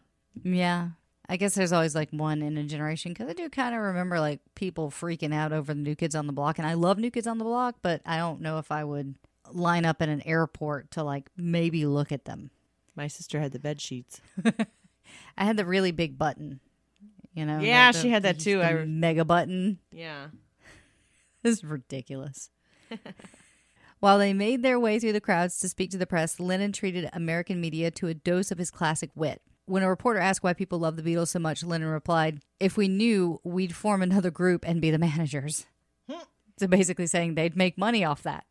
yeah. I guess there's always like one in a generation because I do kind of remember like people freaking out over the new kids on the block, and I love new kids on the block, but I don't know if I would line up at an airport to like maybe look at them. My sister had the bed sheets. I had the really big button. You know, Yeah, the- she had that too. I re- mega button. Yeah. This is ridiculous. While they made their way through the crowds to speak to the press, Lennon treated American media to a dose of his classic wit. When a reporter asked why people love the Beatles so much, Lennon replied, If we knew, we'd form another group and be the managers. Hmm. so basically saying they'd make money off that.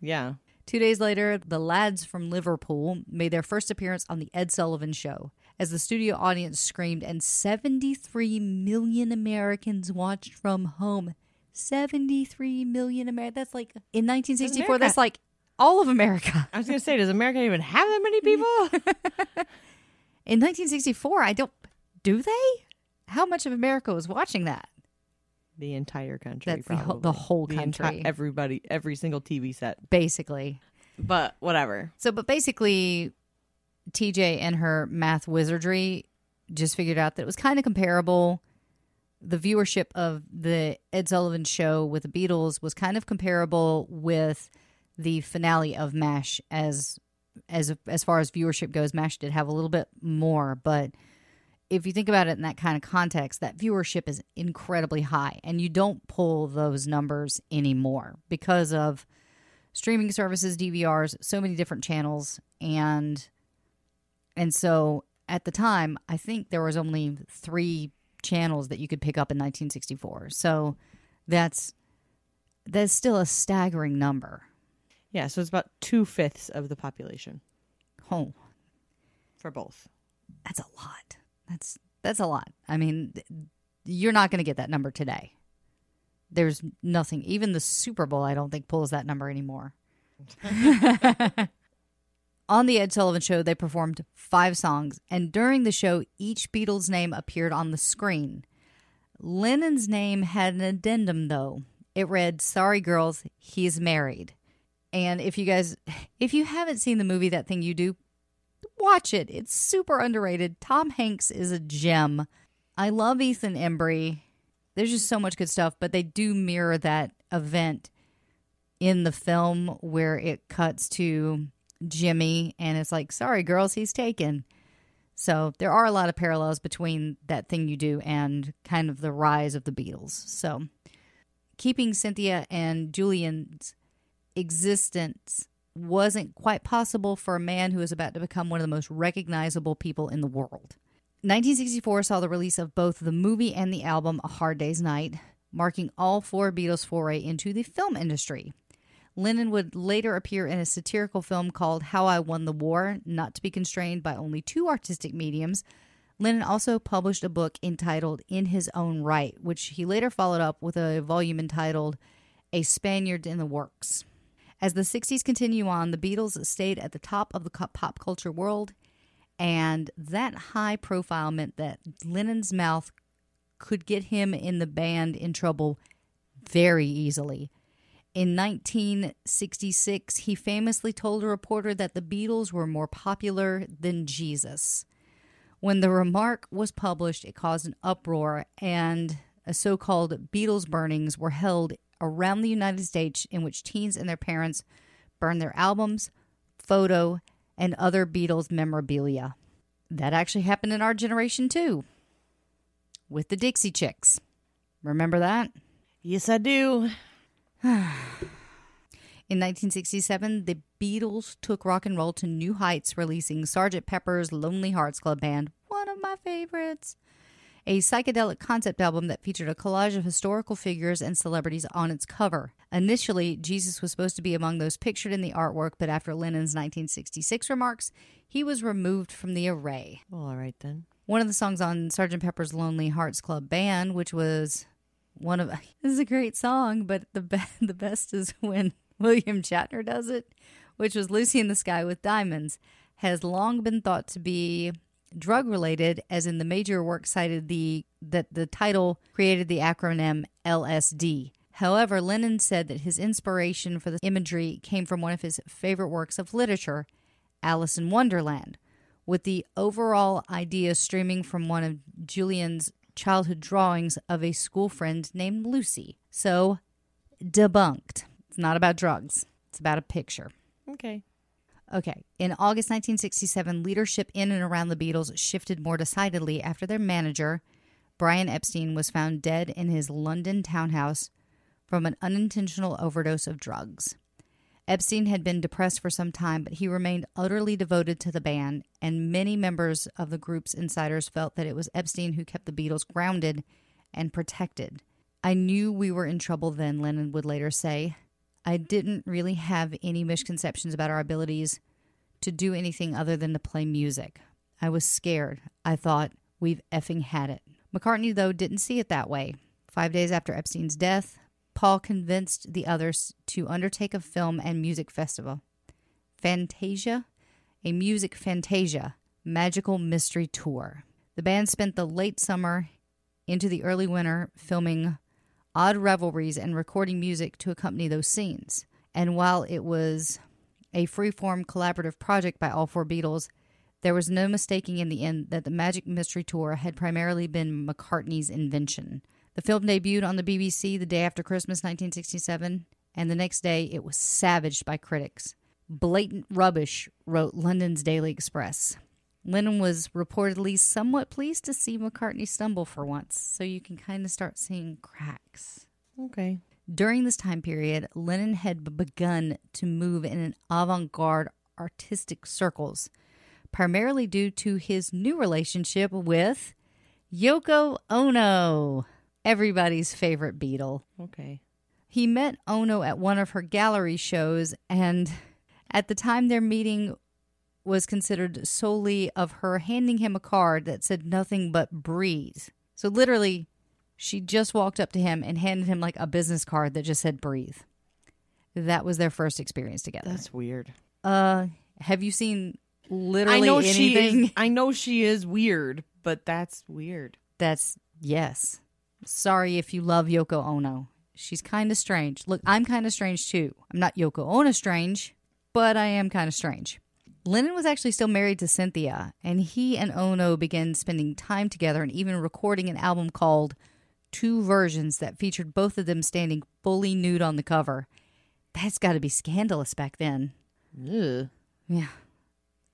Yeah. Two days later, the lads from Liverpool made their first appearance on The Ed Sullivan Show. As the studio audience screamed, and 73 million Americans watched from home. 73 million Americans. That's like, in 1964, America- that's like all of America. I was gonna say, does America even have that many people? In 1964, I don't. Do they? How much of America was watching that? The entire country. That's the whole- the whole The enti- country. everybody, every single TV set. Basically. But whatever. So, but basically, TJ and her math wizardry just figured out that it was kind of comparable. The viewership of the Ed Sullivan show with the Beatles was kind of comparable with the finale of MASH as as as far as viewership goes. MASH did have a little bit more, but if you think about it in that kind of context, that viewership is incredibly high, and you don't pull those numbers anymore because of streaming services, DVRs, so many different channels, and and so at the time, I think there was only three channels that you could pick up in 1964. So that's that's still a staggering number. Yeah, so it's about two fifths of the population Oh, for both. that's a lot. That's that's a lot. I mean, you're not going to get that number today. There's nothing. Even the Super Bowl, I don't think pulls that number anymore. On the Ed Sullivan Show, they performed five songs, and during the show, each Beatles name appeared on the screen. Lennon's name had an addendum, though. It read, "Sorry, girls, he's married." And if you guys, if you haven't seen the movie That Thing You Do, watch it. It's super underrated. Tom Hanks is a gem. I love Ethan Embry. There's just so much good stuff, but they do mirror that event in the film where it cuts to Jimmy and it's like, sorry, girls, he's taken. So there are a lot of parallels between that thing you do and kind of the rise of the Beatles. So keeping Cynthia and Julian's existence wasn't quite possible for a man who was about to become one of the most recognizable people in the world. 1964 saw the release of both the movie and the album A Hard Day's Night, marking all four Beatles' foray into the film industry. Lennon would later appear in a satirical film called How I Won the War, not to be constrained by only two artistic mediums. Lennon also published a book entitled In His Own Write, which he later followed up with a volume entitled A Spaniard in the Works. As the 60s continue on, the Beatles stayed at the top of the pop culture world, and that high profile meant that Lennon's mouth could get him in the band in trouble very easily. In 1966, he famously told a reporter that the Beatles were more popular than Jesus. When the remark was published, it caused an uproar, and a so called Beatles burnings were held around the United States in which teens and their parents burned their albums, photo, and other Beatles memorabilia. That actually happened in our generation too, with the Dixie Chicks. Remember that? Yes, I do. In 1967, the Beatles took rock and roll to new heights, releasing Sgt. Pepper's Lonely Hearts Club Band, one of my favorites. A psychedelic concept album that featured a collage of historical figures and celebrities on its cover. Initially, Jesus was supposed to be among those pictured in the artwork, but after Lennon's 1966 remarks, he was removed from the array. Well, all right then. One of the songs on Sgt. Pepper's Lonely Hearts Club Band, which was one of this is a great song, but the be- the best is when William Shatner does it, which was Lucy in the Sky with Diamonds, has long been thought to be drug related, as in the major work cited the that the title created the acronym LSD. However, Lennon said that his inspiration for the imagery came from one of his favorite works of literature, Alice in Wonderland, with the overall idea streaming from one of Julian's childhood drawings of a school friend named Lucy. So, debunked. It's not about drugs, it's about a picture. Okay. Okay. In August 1967, leadership in and around the Beatles shifted more decidedly after their manager, Brian Epstein, was found dead in his London townhouse from an unintentional overdose of drugs. Epstein had been depressed for some time, but he remained utterly devoted to the band, and many members of the group's insiders felt that it was Epstein who kept the Beatles grounded and protected. I knew we were in trouble then, Lennon would later say. I didn't really have any misconceptions about our abilities to do anything other than to play music. I was scared. I thought, we've effing had it. McCartney, though, didn't see it that way. Five days after Epstein's death, Paul convinced the others to undertake a film and music festival. Fantasia, a music fantasia, magical mystery tour. The band spent the late summer into the early winter filming odd revelries and recording music to accompany those scenes. And while it was a free-form collaborative project by all four Beatles, there was no mistaking in the end that the Magic Mystery Tour had primarily been McCartney's invention. The film debuted on the BBC the day after Christmas 1967, and the next day it was savaged by critics. Blatant rubbish, wrote London's Daily Express. Lennon was reportedly somewhat pleased to see McCartney stumble for once, so you can kind of start seeing cracks. Okay. During this time period, Lennon had begun to move in an avant garde artistic circles, primarily due to his new relationship with Yoko Ono, everybody's favorite Beatle. Okay. He met Ono at one of her gallery shows, and at the time their meeting was considered solely of her handing him a card that said nothing but breathe. So literally, she just walked up to him and handed him like a business card that just said breathe. That was their first experience together. That's weird. uh, have you seen I literally know anything? she is. I know she is weird, but that's weird. That's yes. Sorry if you love Yoko Ono. She's kind of strange. Look, I'm kind of strange too. I'm not Yoko Ono strange, but I am kind of strange. Lennon was actually still married to Cynthia, and he and Ono began spending time together and even recording an album called Two Virgins that featured both of them standing fully nude on the cover. That's got to be scandalous back then. Ugh. Yeah.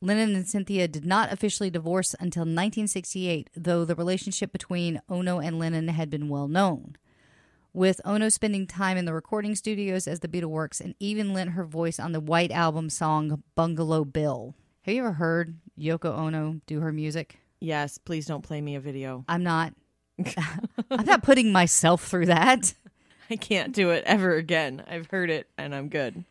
Lennon and Cynthia did not officially divorce until 1968, though the relationship between Ono and Lennon had been well known. With Ono spending time in the recording studios as the Beatleworks and even lent her voice on the White Album song Bungalow Bill. Have you ever heard Yoko Ono do her music? Yes, please don't play me a video. I'm not. I'm not putting myself through that. I can't do it ever again. I've heard it and I'm good.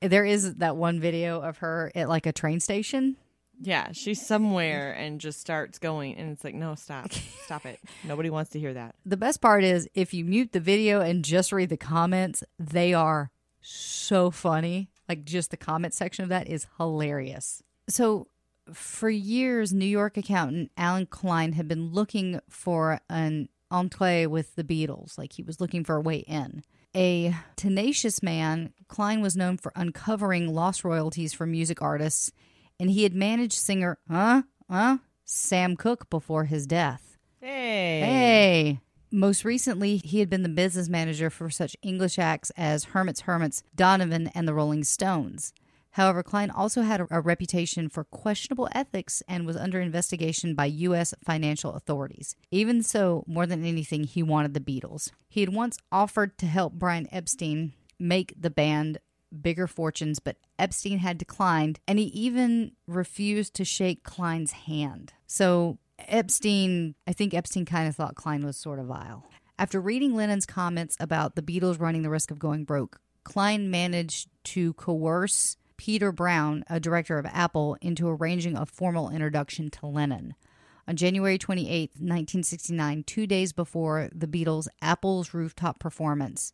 There is that one video of her at like a train station Yeah, she's somewhere and just starts going, and it's like, no, stop, stop it. Nobody wants to hear that. the best part is if you mute the video and just read the comments, they are so funny. Like just the comment section of that is hilarious. So for years, New York accountant Allen Klein had been looking for an entree with the Beatles. Like he was looking for a way in. A tenacious man, Klein was known for uncovering lost royalties for music artists, and he had managed singer, huh, huh, Sam Cooke before his death. Hey, Hey. Most recently, he had been the business manager for such English acts as Herman's Hermits, Donovan, and the Rolling Stones. However, Klein also had a, a reputation for questionable ethics and was under investigation by U.S. financial authorities. Even so, more than anything, he wanted the Beatles. He had once offered to help Brian Epstein make the band bigger fortunes, but Epstein had declined, and he even refused to shake Klein's hand. So Epstein, I think Epstein kind of thought Klein was sort of vile. After reading Lennon's comments about the Beatles running the risk of going broke, Klein managed to coerce Peter Brown, a director of Apple, into arranging a formal introduction to Lennon. On January 28, 1969, two days before the Beatles' Apple's rooftop performance,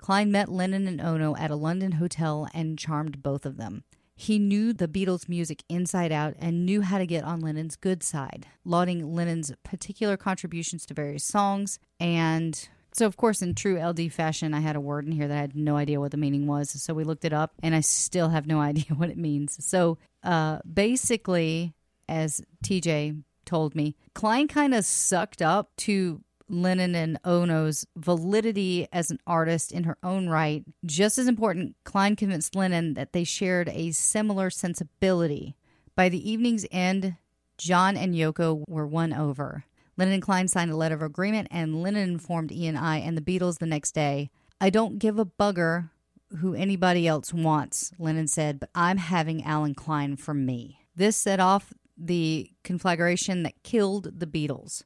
Klein met Lennon and Ono at a London hotel and charmed both of them. He knew the Beatles' music inside out and knew how to get on Lennon's good side, lauding Lennon's particular contributions to various songs. And so, of course, in true LD fashion, I had a word in here that I had no idea what the meaning was. So we looked it up, and I still have no idea what it means. So uh, basically, as TJ told me, Klein kind of sucked up to Lennon and Ono's validity as an artist in her own right. Just as important, Klein convinced Lennon that they shared a similar sensibility. By the evening's end, John and Yoko were won over. Lennon and Klein signed a letter of agreement, and Lennon informed EMI and the Beatles the next day. I don't give a bugger who anybody else wants, Lennon said, but I'm having Allen Klein for me. This set off the conflagration that killed the Beatles.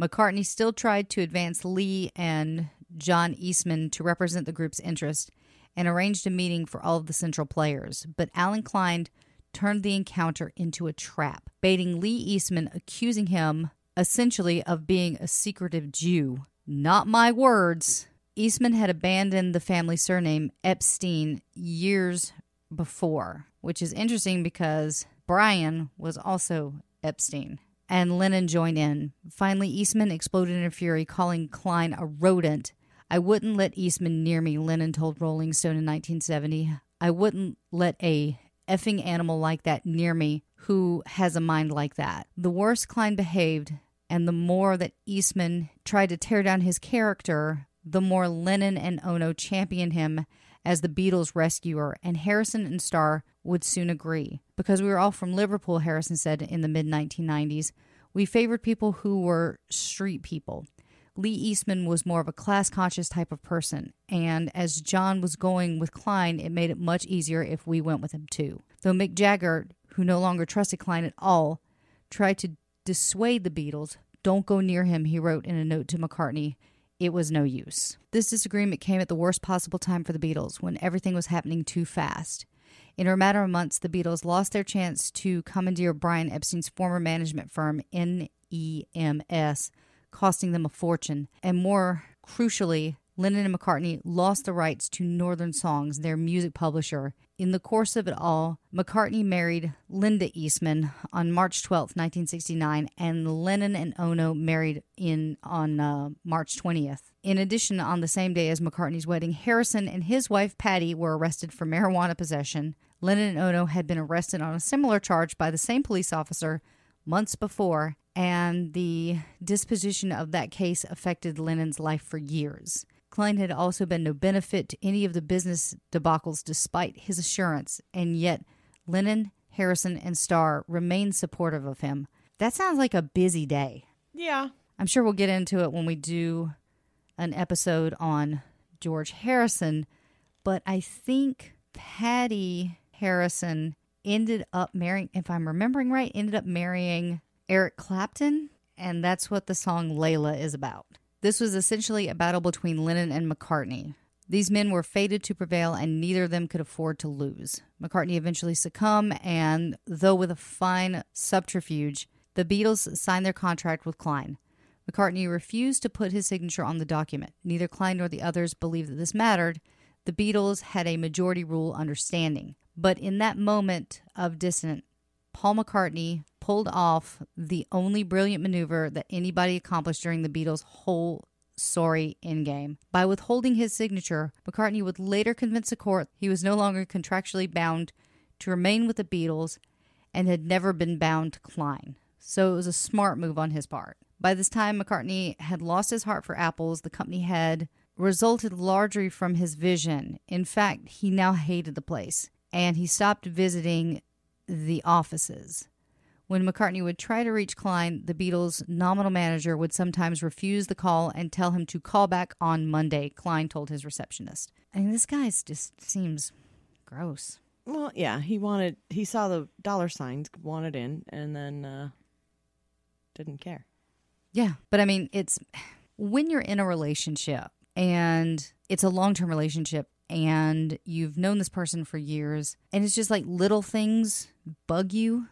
McCartney still tried to advance Lee and John Eastman to represent the group's interest and arranged a meeting for all of the central players. But Allen Klein turned the encounter into a trap, baiting Lee Eastman, accusing him essentially of being a secretive Jew. Not my words. Eastman had abandoned the family surname Epstein years before, which is interesting because Brian was also Epstein and Lennon joined in. Finally, Eastman exploded in a fury, calling Klein a rodent. I wouldn't let Eastman near me, Lennon told Rolling Stone in 1970. I wouldn't let a effing animal like that near me who has a mind like that. The worse Klein behaved, and the more that Eastman tried to tear down his character, the more Lennon and Ono championed him as the Beatles' rescuer, and Harrison and Starr would soon agree. Because we were all from Liverpool, Harrison said in the mid 1990s, we favored people who were street people. Lee Eastman was more of a class conscious type of person, and as John was going with Klein, it made it much easier if we went with him too. Though Mick Jagger, who no longer trusted Klein at all, tried to dissuade the Beatles. Don't go near him, he wrote in a note to McCartney. It was no use. This disagreement came at the worst possible time for the Beatles, when everything was happening too fast. In a matter of months, the Beatles lost their chance to commandeer Brian Epstein's former management firm, NEMS, costing them a fortune. And more crucially, Lennon and McCartney lost the rights to Northern Songs, their music publisher. In the course of it all, McCartney married Linda Eastman on March 12, 1969, and Lennon and Ono married in on uh, March 20th. In addition, on the same day as McCartney's wedding, Harrison and his wife Patty were arrested for marijuana possession. Lennon and Ono had been arrested on a similar charge by the same police officer months before, and the disposition of that case affected Lennon's life for years. Klein had also been no benefit to any of the business debacles despite his assurance, and yet Lennon, Harrison, and Starr remained supportive of him. That sounds like a busy day. Yeah. I'm sure we'll get into it when we do an episode on George Harrison, but I think Patty Harrison ended up marrying, if I'm remembering right, ended up marrying Eric Clapton, and that's what the song Layla is about. This was essentially a battle between Lennon and McCartney. These men were fated to prevail, and neither of them could afford to lose. McCartney eventually succumbed, and though with a fine subterfuge, the Beatles signed their contract with Klein. McCartney refused to put his signature on the document. Neither Klein nor the others believed that this mattered. The Beatles had a majority rule understanding. But in that moment of dissonance, Paul McCartney pulled off the only brilliant maneuver that anybody accomplished during the Beatles' whole sorry endgame. By withholding his signature, McCartney would later convince the court he was no longer contractually bound to remain with the Beatles and had never been bound to Klein. So it was a smart move on his part. By this time, McCartney had lost his heart for apples. The company had resulted largely from his vision. In fact, he now hated the place and he stopped visiting the offices. When McCartney would try to reach Klein, the Beatles' nominal manager would sometimes refuse the call and tell him to call back on Monday, Klein told his receptionist. I mean, this guy just seems gross. Well, yeah, he wanted, he saw the dollar signs, wanted in, and then uh, didn't care. Yeah, but I mean, it's when you're in a relationship and it's a long term relationship and you've known this person for years and it's just like little things bug you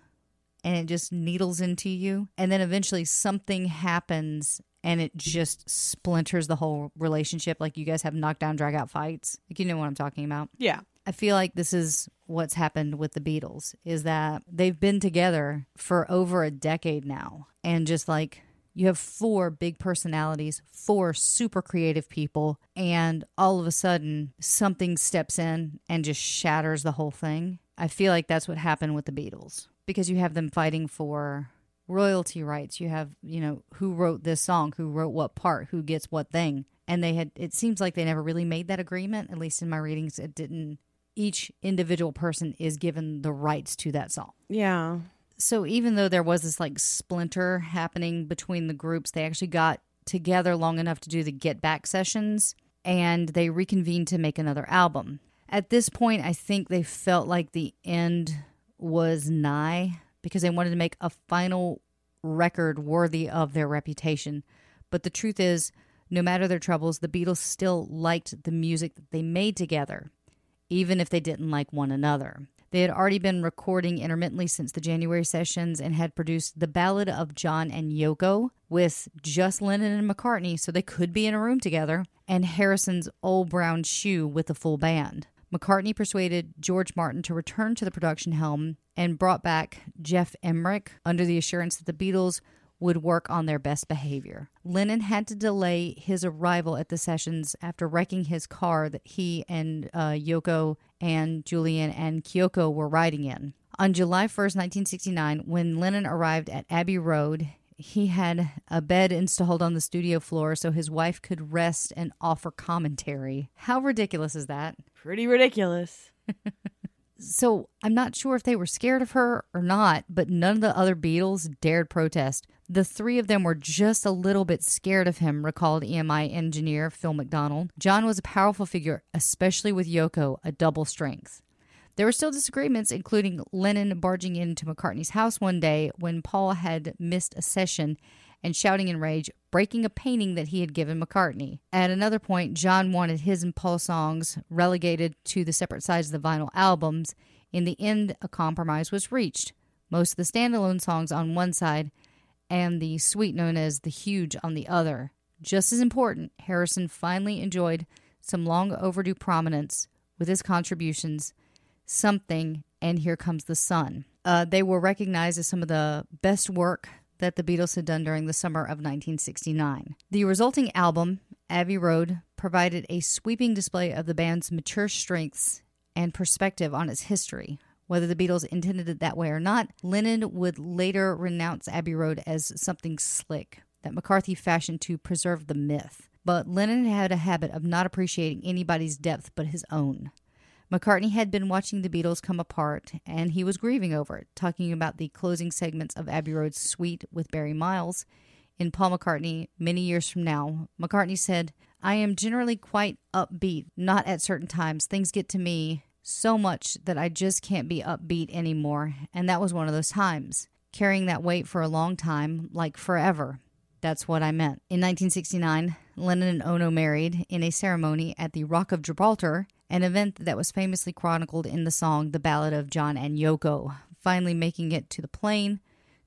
and it just needles into you and then eventually something happens and it just splinters the whole relationship like you guys have knockdown drag out fights like you know what i'm talking about Yeah. I feel like this is what's happened with the Beatles is that they've been together for over a decade now. And just like you have four big personalities, four super creative people, and all of a sudden something steps in and just shatters the whole thing. I feel like that's what happened with the Beatles because you have them fighting for royalty rights. You have, you know, who wrote this song, who wrote what part, who gets what thing. And they had, it seems like they never really made that agreement. At least in my readings, it didn't. Each individual person is given the rights to that song. Yeah. So even though there was this like splinter happening between the groups, they actually got together long enough to do the Get Back sessions and they reconvened to make another album. At this point, I think they felt like the end was nigh because they wanted to make a final record worthy of their reputation. But the truth is, no matter their troubles, the Beatles still liked the music that they made together, even if they didn't like one another. They had already been recording intermittently since the January sessions and had produced The Ballad of John and Yoko with just Lennon and McCartney, so they could be in a room together, and Harrison's Old Brown Shoe with the full band. McCartney persuaded George Martin to return to the production helm and brought back Geoff Emerick under the assurance that the Beatles would work on their best behavior. Lennon had to delay his arrival at the sessions after wrecking his car that he and uh, Yoko and Julian and Kyoko were riding in. On July 1st, 1969, when Lennon arrived at Abbey Road, He had a bed installed on the studio floor so his wife could rest and offer commentary. How ridiculous is that? Pretty ridiculous. So I'm not sure if they were scared of her or not, but none of the other Beatles dared protest. The three of them were just a little bit scared of him, recalled EMI engineer Phil McDonald. John was a powerful figure, especially with Yoko, a double strength. There were still disagreements, including Lennon barging into McCartney's house one day when Paul had missed a session and shouting in rage, breaking a painting that he had given McCartney. At another point, John wanted his and Paul's songs relegated to the separate sides of the vinyl albums. In the end, a compromise was reached. Most of the standalone songs on one side and the suite known as The Huge on the other. Just as important, Harrison finally enjoyed some long overdue prominence with his contributions, Something, and Here Comes the Sun. Uh, they were recognized as some of the best work that the Beatles had done during the summer of 1969. The resulting album, Abbey Road, provided a sweeping display of the band's mature strengths and perspective on its history. Whether the Beatles intended it that way or not, Lennon would later renounce Abbey Road as something slick that McCartney fashioned to preserve the myth. But Lennon had a habit of not appreciating anybody's depth but his own. McCartney had been watching the Beatles come apart, and he was grieving over it, talking about the closing segments of Abbey Road's suite with Barry Miles. In Paul McCartney, many years from now, McCartney said, I am generally quite upbeat, not at certain times. Things get to me so much that I just can't be upbeat anymore. And that was one of those times. Carrying that weight for a long time, like forever. That's what I meant. In 1969, Lennon and Ono married in a ceremony at the Rock of Gibraltar an event that was famously chronicled in the song The Ballad of John and Yoko. Finally making it to the plane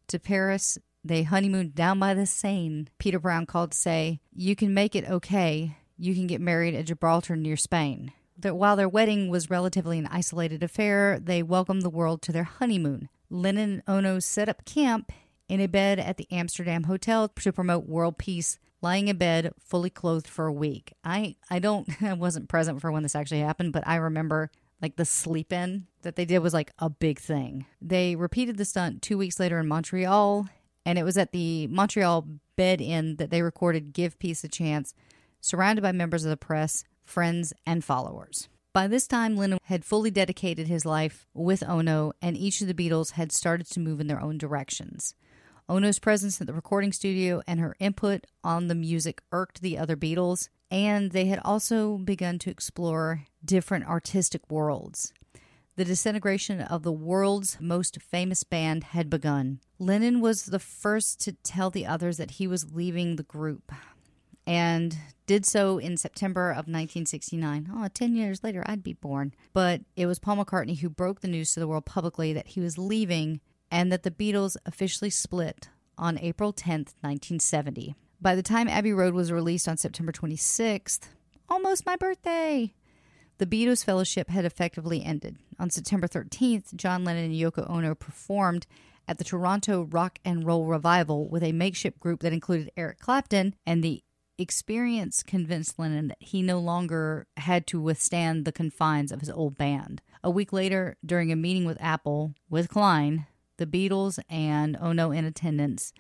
to Paris, they honeymooned down by the Seine. Peter Brown called to say, You can make it okay. You can get married at Gibraltar near Spain. That while their wedding was relatively an isolated affair, they welcomed the world to their honeymoon. Lennon and Ono set up camp in a bed at the Amsterdam Hotel to promote world peace lying in bed fully clothed for a week. I I don't I wasn't present for when this actually happened, but I remember like the sleep in that they did was like a big thing. They repeated the stunt 2 weeks later in Montreal and it was at the Montreal Bed-In that they recorded Give Peace a Chance surrounded by members of the press, friends and followers. By this time, Lennon had fully dedicated his life with Ono, and each of the Beatles had started to move in their own directions. Ono's presence at the recording studio and her input on the music irked the other Beatles, and they had also begun to explore different artistic worlds. The disintegration of the world's most famous band had begun. Lennon was the first to tell the others that he was leaving the group and did so in September of 1969. Oh, 10 years later, I'd be born. But it was Paul McCartney who broke the news to the world publicly that he was leaving and that the Beatles officially split on April 10th, 1970. By the time Abbey Road was released on September 26th, almost my birthday, the Beatles fellowship had effectively ended. On September 13th, John Lennon and Yoko Ono performed at the Toronto Rock and Roll Revival with a makeshift group that included Eric Clapton, and the experience convinced Lennon that he no longer had to withstand the confines of his old band. A week later, during a meeting with Apple with Klein, the Beatles, and oh Ono in attendance.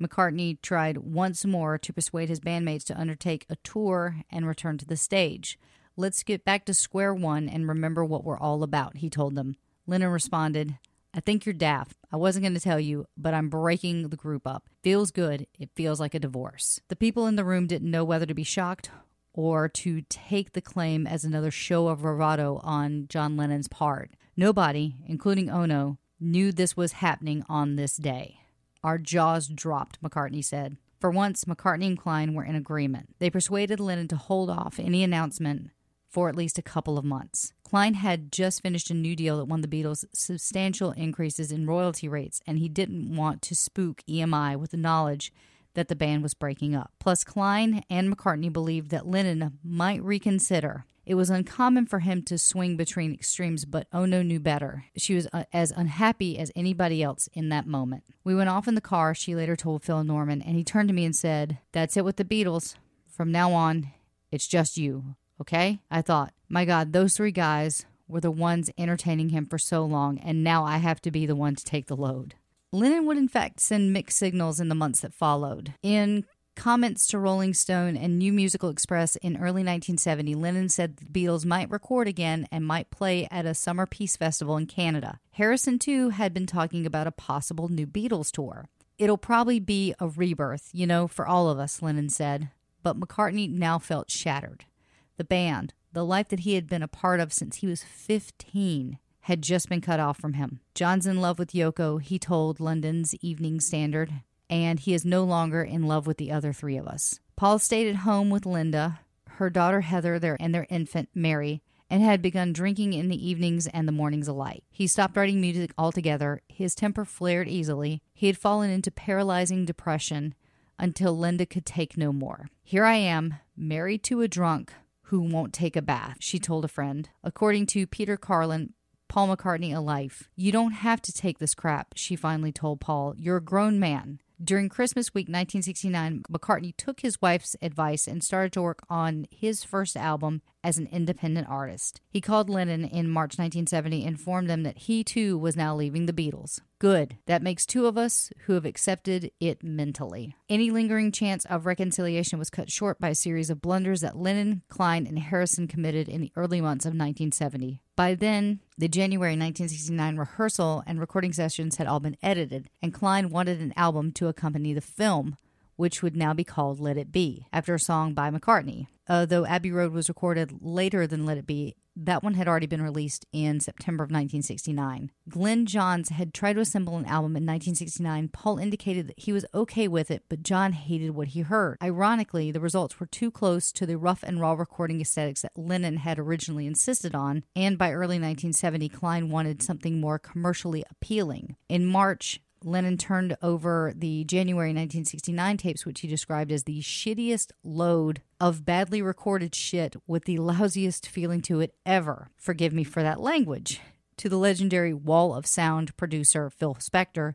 McCartney tried once more to persuade his bandmates to undertake a tour and return to the stage. Let's get back to square one and remember what we're all about, he told them. Lennon responded, I think you're daft. I wasn't going to tell you, but I'm breaking the group up. Feels good. It feels like a divorce. The people in the room didn't know whether to be shocked or to take the claim as another show of bravado on John Lennon's part. Nobody, including Ono, knew this was happening on this day. Our jaws dropped, McCartney said. For once, McCartney and Klein were in agreement. They persuaded Lennon to hold off any announcement for at least a couple of months. Klein had just finished a new deal that won the Beatles substantial increases in royalty rates, and he didn't want to spook EMI with the knowledge that the band was breaking up. Plus, Klein and McCartney believed that Lennon might reconsider. It was uncommon for him to swing between extremes, but Ono knew better. She was uh, as unhappy as anybody else in that moment. We went off in the car, she later told Phil Norman, and he turned to me and said, That's it with the Beatles. From now on, it's just you, okay? I thought, my God, those three guys were the ones entertaining him for so long, and now I have to be the one to take the load. Lennon would, in fact, send mixed signals in the months that followed. In comments to Rolling Stone and New Musical Express in early 1970, Lennon said the Beatles might record again and might play at a summer peace festival in Canada. Harrison, too, had been talking about a possible new Beatles tour. It'll probably be a rebirth, you know, for all of us, Lennon said. But McCartney now felt shattered. The band, the life that he had been a part of since he was 15, had just been cut off from him. John's in love with Yoko, he told London's Evening Standard, and he is no longer in love with the other three of us. Paul stayed at home with Linda, her daughter Heather, their, and their infant Mary, and had begun drinking in the evenings and the mornings alike. He stopped writing music altogether. His temper flared easily. He had fallen into paralyzing depression until Linda could take no more. Here I am, married to a drunk who won't take a bath, she told a friend. According to Peter Carlin, Paul McCartney a life. You don't have to take this crap, she finally told Paul. You're a grown man. During Christmas week 1969, McCartney took his wife's advice and started to work on his first album as an independent artist. He called Lennon in March 1970 and informed them that he too was now leaving the Beatles. Good. That makes two of us who have accepted it mentally. Any lingering chance of reconciliation was cut short by a series of blunders that Lennon, Klein, and Harrison committed in the early months of 1970. By then, the January 1969 rehearsal and recording sessions had all been edited, and Klein wanted an album to accompany the film, which would now be called Let It Be, after a song by McCartney. Although Abbey Road was recorded later than Let It Be, that one had already been released in September of 1969. Glyn Johns had tried to assemble an album in 1969. Paul indicated that he was okay with it, but John hated what he heard. Ironically, the results were too close to the rough and raw recording aesthetics that Lennon had originally insisted on, and by early 1970, Klein wanted something more commercially appealing. In March, Lennon turned over the January 1969 tapes, which he described as the shittiest load of badly recorded shit with the lousiest feeling to it ever. Forgive me for that language. To the legendary Wall of Sound producer Phil Spector,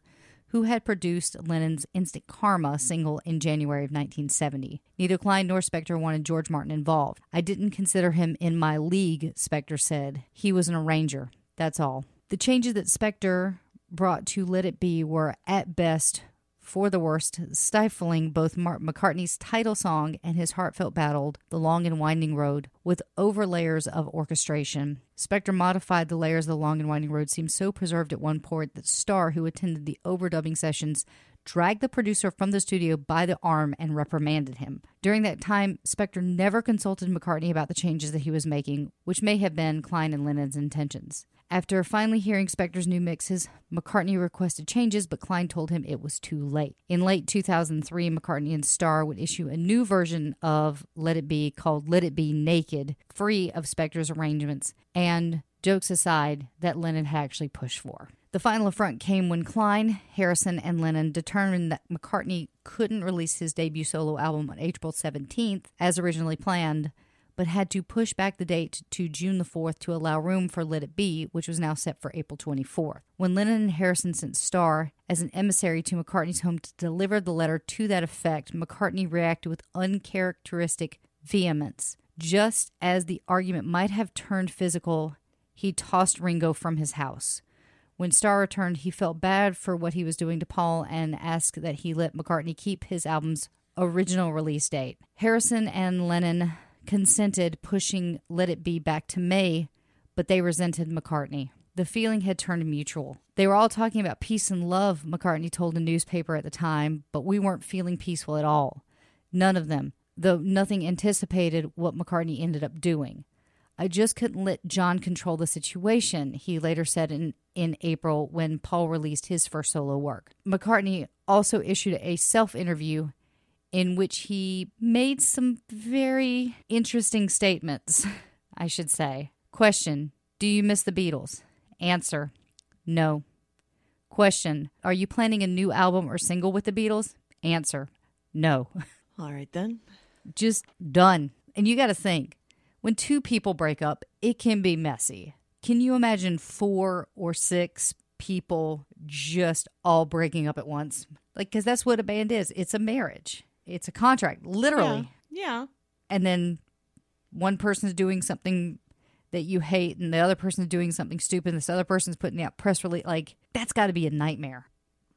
who had produced Lennon's Instant Karma single in January of 1970. Neither Klein nor Spector wanted George Martin involved. I didn't consider him in my league, Spector said. He was an arranger. That's all. The changes that Spector brought to Let It Be were at best for the worst, stifling both Mark McCartney's title song and his heartfelt battle, The Long and Winding Road, with overlayers of orchestration. Spector modified the layers of The Long and Winding Road seemed so preserved at one point that Starr, who attended the overdubbing sessions, dragged the producer from the studio by the arm and reprimanded him. During that time, Spector never consulted McCartney about the changes that he was making, which may have been Klein and Lennon's intentions. After finally hearing Spector's new mixes, McCartney requested changes, but Klein told him it was too late. In late 2003, McCartney and Starr would issue a new version of Let It Be called Let It Be Naked, free of Spector's arrangements, and jokes aside, that Lennon had actually pushed for. The final affront came when Klein, Harrison, and Lennon determined that McCartney couldn't release his debut solo album on April 17th as originally planned but had to push back the date to June the 4th to allow room for Let It Be, which was now set for April 24th. When Lennon and Harrison sent Starr as an emissary to McCartney's home to deliver the letter to that effect, McCartney reacted with uncharacteristic vehemence. Just as the argument might have turned physical, he tossed Ringo from his house. When Starr returned, he felt bad for what he was doing to Paul and asked that he let McCartney keep his album's original release date. Harrison and Lennon consented, pushing Let It Be back to May, but they resented McCartney. The feeling had turned mutual. They were all talking about peace and love, McCartney told a newspaper at the time, but we weren't feeling peaceful at all. None of them, though nothing anticipated what McCartney ended up doing. I just couldn't let John control the situation, he later said in, in April when Paul released his first solo work. McCartney also issued a self interview in which he made some very interesting statements, I should say. Question Do you miss the Beatles? Answer No. Question Are you planning a new album or single with the Beatles? Answer No. All right, then. Just done. And you got to think when two people break up, it can be messy. Can you imagine four or six people just all breaking up at once? Like, because that's what a band is it's a marriage it's a contract, literally. Yeah. yeah. And then one person's doing something that you hate, and the other person's doing something stupid, and this other person's putting out press release. Like, that's got to be a nightmare.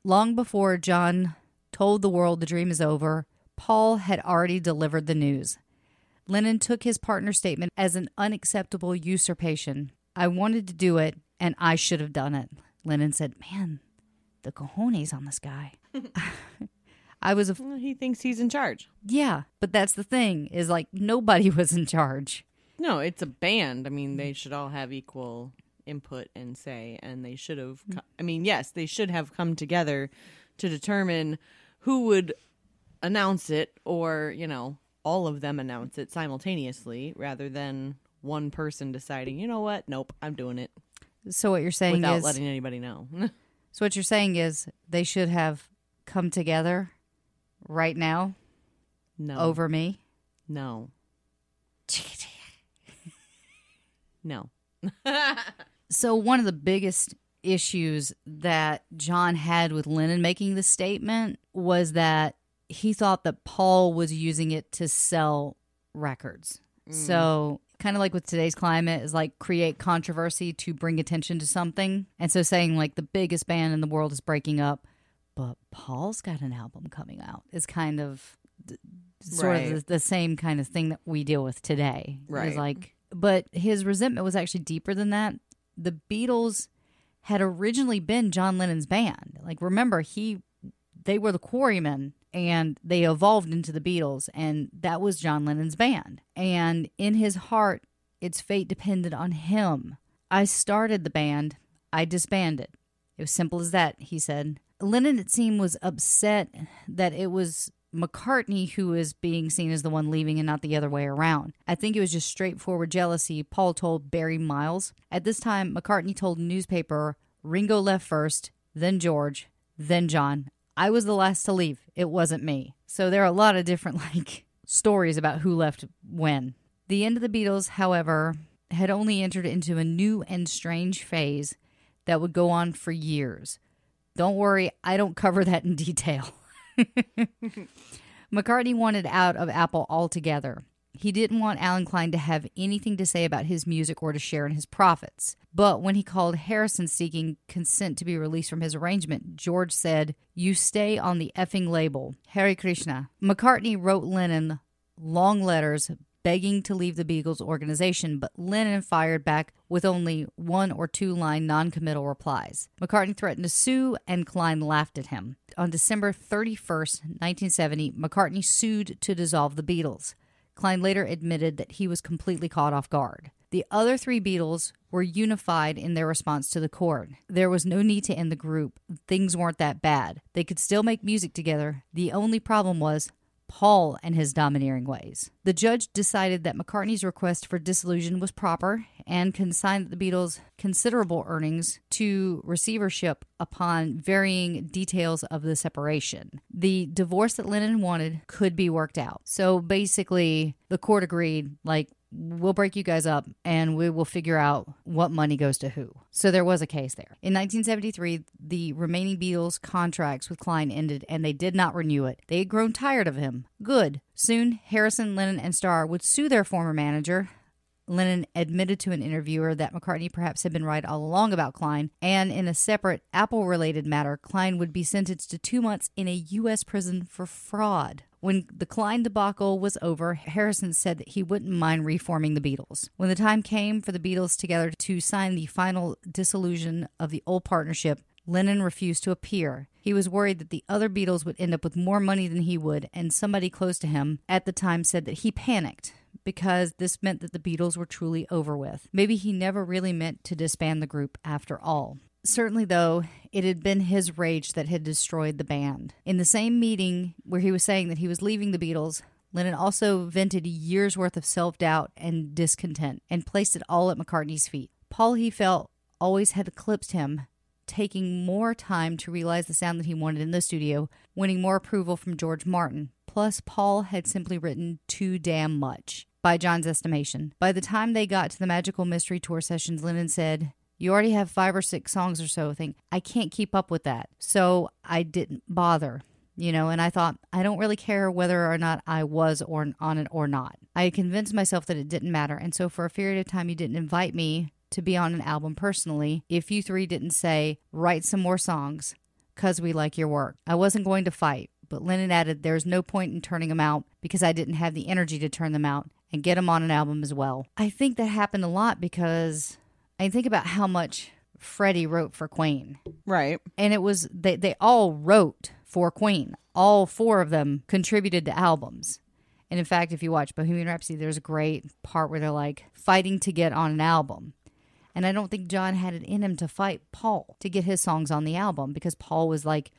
Long before John told the world the dream is over, Paul had already delivered the news. Lennon took his partner's statement as an unacceptable usurpation. I wanted to do it, and I should have done it. Lennon said, Man, the cojones on this guy. I was a. Well, he thinks he's in charge. Yeah, but that's the thing, is like nobody was in charge. No, it's a band. I mean, they should all have equal input and say, and they should have. co- I mean, yes, they should have come together to determine who would announce it, or you know, all of them announce it simultaneously, rather than one person deciding. You know what? Nope, I'm doing it So what you're saying without is. letting anybody know. So what you're saying is they should have come together right now no, over me. No, no. So one of the biggest issues that John had with Lennon making the statement was that he thought that Paul was using it to sell records. Mm. So kind of like with today's climate is like create controversy to bring attention to something. And so saying like the biggest band in the world is breaking up, but Paul's got an album coming out It's kind of th- sort Right. of the, the same kind of thing that we deal with today. Right. Like but his resentment was actually deeper than that. The Beatles had originally been John Lennon's band. Like remember he they were the Quarrymen and they evolved into the Beatles and that was John Lennon's band. And in his heart its fate depended on him. I started the band, I disbanded. It was simple as that, he said. Lennon, it seemed, was upset that it was McCartney who was being seen as the one leaving and not the other way around. I think it was just straightforward jealousy, Paul told Barry Miles. At this time, McCartney told newspaper Ringo left first, then George, then John. I was the last to leave. It wasn't me. So there are a lot of different, like, stories about who left when. The end of the Beatles, however, had only entered into a new and strange phase that would go on for years. Don't worry, I don't cover that in detail. McCartney wanted out of Apple altogether. He didn't want Allen Klein to have anything to say about his music or to share in his profits. But when he called Harrison seeking consent to be released from his arrangement, George said, You stay on the effing label. Hare Krishna. McCartney wrote Lennon long letters begging to leave the Beatles organization, but Lennon fired back with only one or two line non-committal replies. McCartney threatened to sue, and Klein laughed at him. On December 31st, 1970, McCartney sued to dissolve the Beatles. Klein later admitted that he was completely caught off guard. The other three Beatles were unified in their response to the court. There was no need to end the group. Things weren't that bad. They could still make music together. The only problem was Paul and his domineering ways. The judge decided that McCartney's request for dissolution was proper and consigned the Beatles' considerable earnings to receivership upon varying details of the separation. The divorce that Lennon wanted could be worked out. So basically, the court agreed, like, we'll break you guys up and we will figure out what money goes to who. So there was a case there. In 1973, the remaining Beatles contracts with Klein ended and they did not renew it. They had grown tired of him. Good. Soon, Harrison, Lennon, and Starr would sue their former manager. Lennon admitted to an interviewer that McCartney perhaps had been right all along about Klein, and in a separate Apple related matter, Klein would be sentenced to two months in a U.S. prison for fraud. When the Klein debacle was over, Harrison said that he wouldn't mind reforming the Beatles. When the time came for the Beatles together to sign the final dissolution of the old partnership, Lennon refused to appear. He was worried that the other Beatles would end up with more money than he would, and somebody close to him at the time said that he panicked because this meant that the Beatles were truly over with. Maybe he never really meant to disband the group after all. Certainly, though, it had been his rage that had destroyed the band. In the same meeting where he was saying that he was leaving the Beatles, Lennon also vented years worth of self doubt and discontent and placed it all at McCartney's feet. Paul, he felt, always had eclipsed him, taking more time to realize the sound that he wanted in the studio, winning more approval from George Martin. Plus, Paul had simply written too damn much, by John's estimation. By the time they got to the Magical Mystery Tour sessions, Lennon said, You already have five or six songs or so. I think I can't keep up with that. So I didn't bother. You know, and I thought, I don't really care whether or not I was or on it or not. I convinced myself that it didn't matter. And so for a period of time, you didn't invite me to be on an album personally if you three didn't say, write some more songs, because we like your work. I wasn't going to fight, but Lennon added, There's no point in turning them out because I didn't have the energy to turn them out and get them on an album as well. I think that happened a lot because I think about how much Freddie wrote for Queen. Right. And it was, they, they all wrote for Queen. All four of them contributed to albums. And in fact, if you watch Bohemian Rhapsody, there's a great part where they're like fighting to get on an album. And I don't think John had it in him to fight Paul to get his songs on the album because Paul was like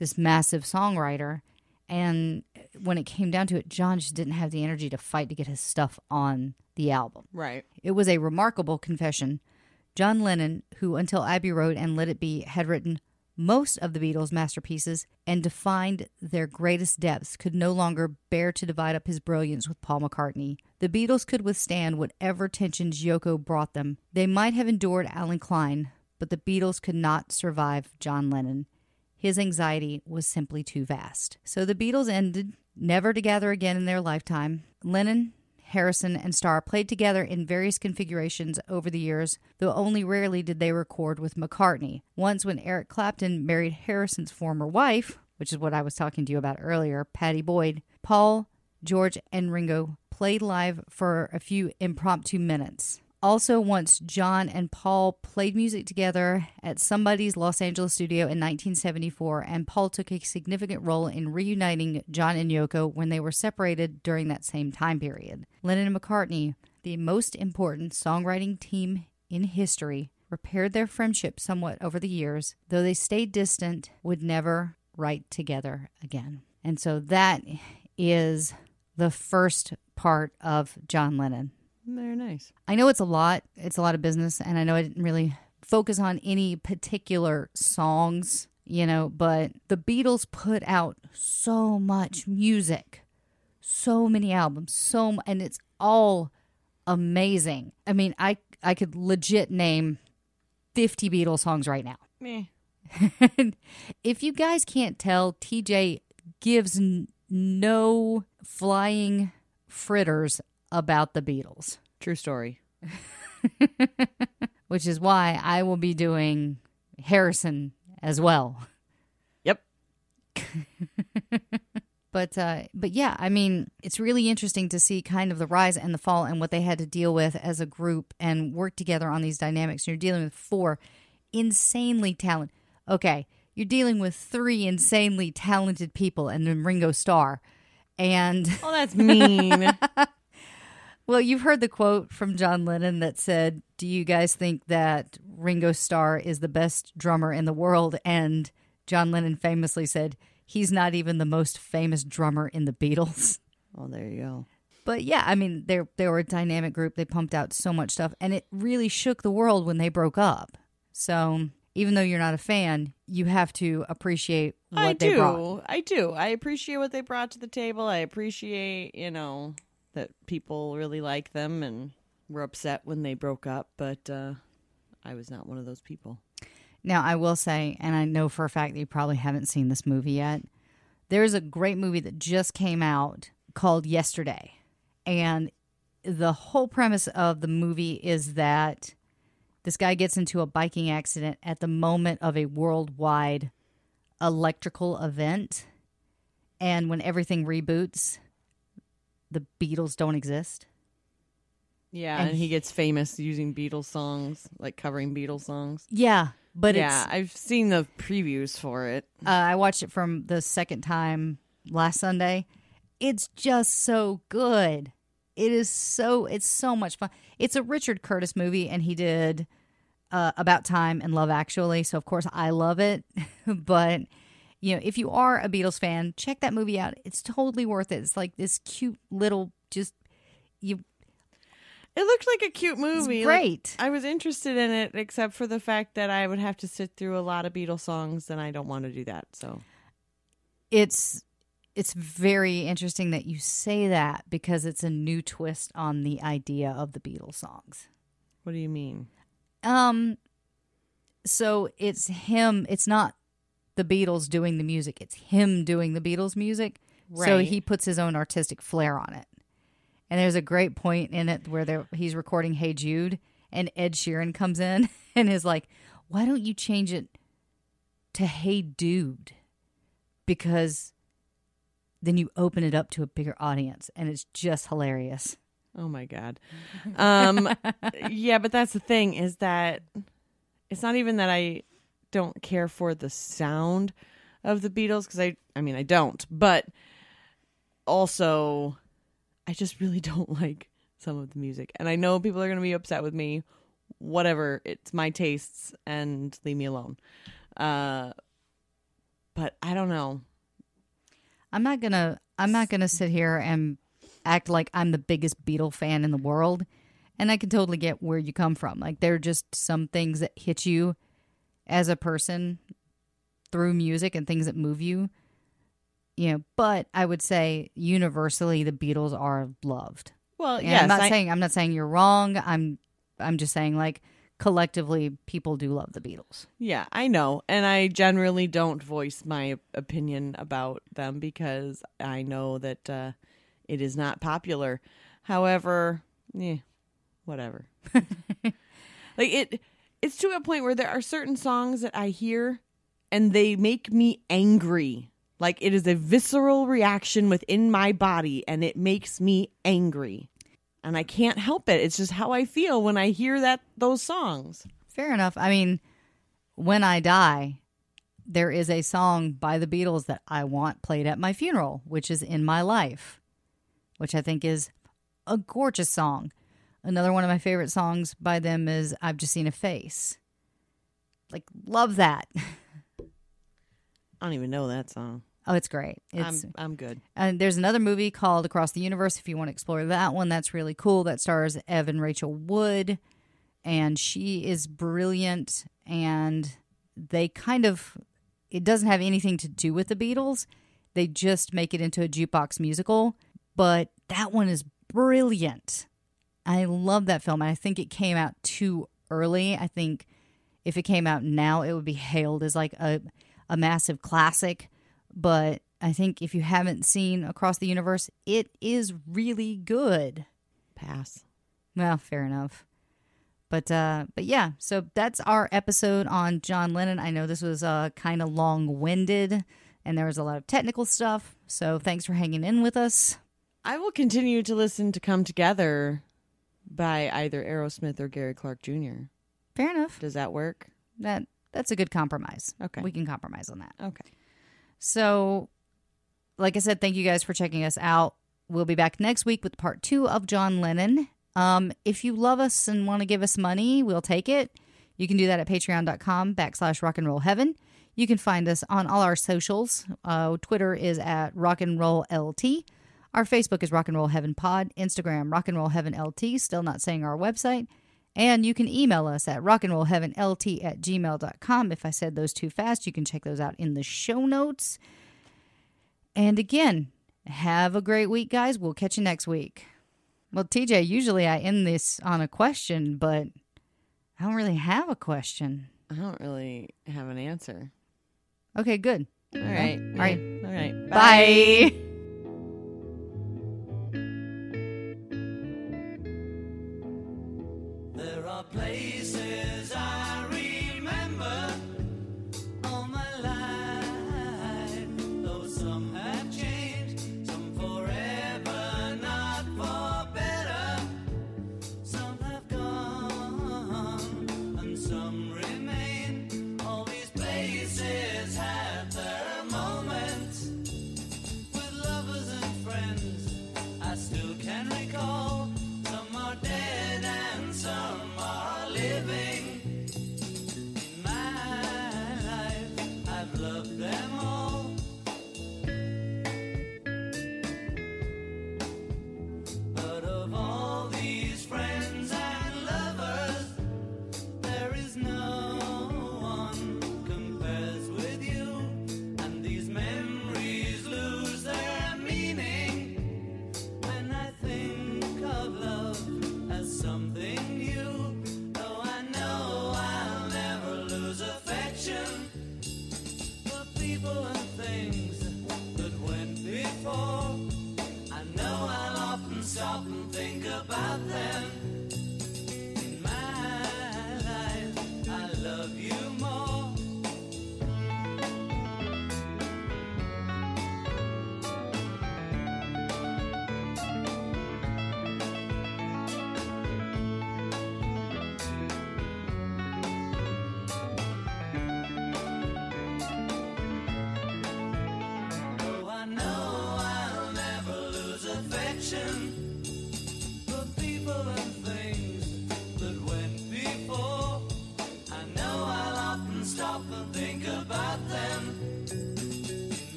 this massive songwriter. And when it came down to it, John just didn't have the energy to fight to get his stuff on the album. Right. It was a remarkable confession. John Lennon, who until Abbey Road and Let It Be had written most of the Beatles' masterpieces and defined their greatest depths, could no longer bear to divide up his brilliance with Paul McCartney. The Beatles could withstand whatever tensions Yoko brought them. They might have endured Allen Klein, but the Beatles could not survive John Lennon. His anxiety was simply too vast. So the Beatles ended, never to gather again in their lifetime. Lennon, Harrison, and Starr played together in various configurations over the years, though only rarely did they record with McCartney. Once, when Eric Clapton married Harrison's former wife, which is what I was talking to you about earlier, Pattie Boyd, Paul, George, and Ringo played live for a few impromptu minutes. Also, once John and Paul played music together at somebody's Los Angeles studio in 1974, and Paul took a significant role in reuniting John and Yoko when they were separated during that same time period. Lennon and McCartney, the most important songwriting team in history, repaired their friendship somewhat over the years, though they stayed distant, would never write together again. And so that is the first part of John Lennon. Very nice. I know it's a lot. It's a lot of business, and I know I didn't really focus on any particular songs, you know, but the Beatles put out so much music, so many albums, so m- and it's all amazing. I mean, I I could legit name 50 Beatles songs right now. Meh. if you guys can't tell, TJ gives n- no flying fritters about the Beatles, True story. which is why I will be doing Harrison as well. Yep. But uh, but yeah, I mean, it's really interesting to see kind of the rise and the fall and what they had to deal with as a group and work together on these dynamics. You're dealing with four insanely talented. Okay, you're dealing with three insanely talented people, and then Ringo Starr. And Oh, that's mean. well, you've heard the quote from John Lennon that said, "Do you guys think that Ringo Starr is the best drummer in the world?" And John Lennon famously said, "He's not even the most famous drummer in the Beatles." oh, there you go. But yeah, I mean, they they were a dynamic group. They pumped out so much stuff, and it really shook the world when they broke up. So even though you're not a fan, you have to appreciate what I they do. brought. I do. I appreciate what they brought to the table. I appreciate, you know, that people really like them and were upset when they broke up, but uh I was not one of those people. Now, I will say, and I know for a fact that you probably haven't seen this movie yet. There's a great movie that just came out called Yesterday, and the whole premise of the movie is that this guy gets into a biking accident at the moment of a worldwide electrical event. And when everything reboots, the Beatles don't exist. Yeah, And and, he gets famous using Beatles songs, like covering Beatles songs. Yeah, but yeah, I've seen the previews for it. uh, I watched it from the second time last Sunday. It's just so good. It is so it's so much fun. It's a Richard Curtis movie, and he did uh, About Time and Love Actually. So of course I love it. but you know, if you are a Beatles fan, check that movie out. It's totally worth it. It's like this cute little just you. It looked like a cute movie. Like, great. I was interested in it, except for the fact that I would have to sit through a lot of Beatles songs, and I don't want to do that. So it's it's very interesting that you say that because it's a new twist on the idea of the Beatles songs. What do you mean? Um so it's him, it's not the Beatles doing the music, it's him doing the Beatles music. So he puts his own artistic flair on it. And there's a great point in it where he's recording Hey Jude and Ed Sheeran comes in and is like, "Why don't you change it to Hey Dude because then you open it up to a bigger audience and it's just hilarious. Oh my god. Um yeah, but that's the thing is that it's not even that I don't care for the sound of the Beatles cuz I I mean I don't, but also I just really don't like some of the music. And I know people are going to be upset with me. Whatever, it's my tastes and leave me alone. Uh but I don't know. I'm not gonna I'm not gonna sit here and act like I'm the biggest Beatle fan in the world. And I can totally get where you come from. Like there are just some things that hit you as a person through music and things that move you. You know, but I would say universally the Beatles are loved. Well, And yes, I'm not I- saying I'm not saying you're wrong. I'm I'm just saying like collectively people do love the Beatles. Yeah, I know. And I generally don't voice my opinion about them because I know that uh, it is not popular. However, yeah, whatever. like it it's to a point where there are certain songs that I hear and they make me angry. Like it is a visceral reaction within my body and it makes me angry. And I can't help it. It's just how I feel when I hear that those songs. Fair enough. I mean, when I die, there is a song by the Beatles that I want played at my funeral, which is In My Life, which I think is a gorgeous song. Another one of my favorite songs by them is I've Just Seen a Face. Like, love that. I don't even know that song. Oh, it's great. It's I'm I'm good. and there's another movie called Across the Universe. If you want to explore that one, that's really cool. That stars Evan Rachel Wood, and she is brilliant. And they kind of, it doesn't have anything to do with the Beatles. They just make it into a jukebox musical. But that one is brilliant. I love that film. And I think it came out too early. I think if it came out now, it would be hailed as like a, a massive classic. But I think if you haven't seen Across the Universe, it is really good. Pass. Well, fair enough. But uh but yeah, so that's our episode on John Lennon. I know this was uh kind of long-winded and there was a lot of technical stuff. So thanks for hanging in with us. I will continue to listen to Come Together by either Aerosmith or Gary Clark Jr. Fair enough. Does that work? That that's a good compromise. Okay. We can compromise on that. Okay. So, like I said, thank you guys for checking us out. We'll be back next week with part two of John Lennon. Um, if you love us and want to give us money, we'll take it. You can do that at patreon.com backslash rock and roll heaven. You can find us on all our socials. Uh, Twitter is at rock and roll LT. Our Facebook is Rock and Roll Heaven Pod. Instagram, Rock and Roll Heaven LT. Still not saying our website. And you can email us at rockandrollheavenlt at gmail.com. If I said those too fast, you can check those out in the show notes. And again, have a great week, guys. We'll catch you next week. Well, TJ, usually I end this on a question, but I don't really have a question. I don't really have an answer. Okay, good. All right. All right. All right. Bye. There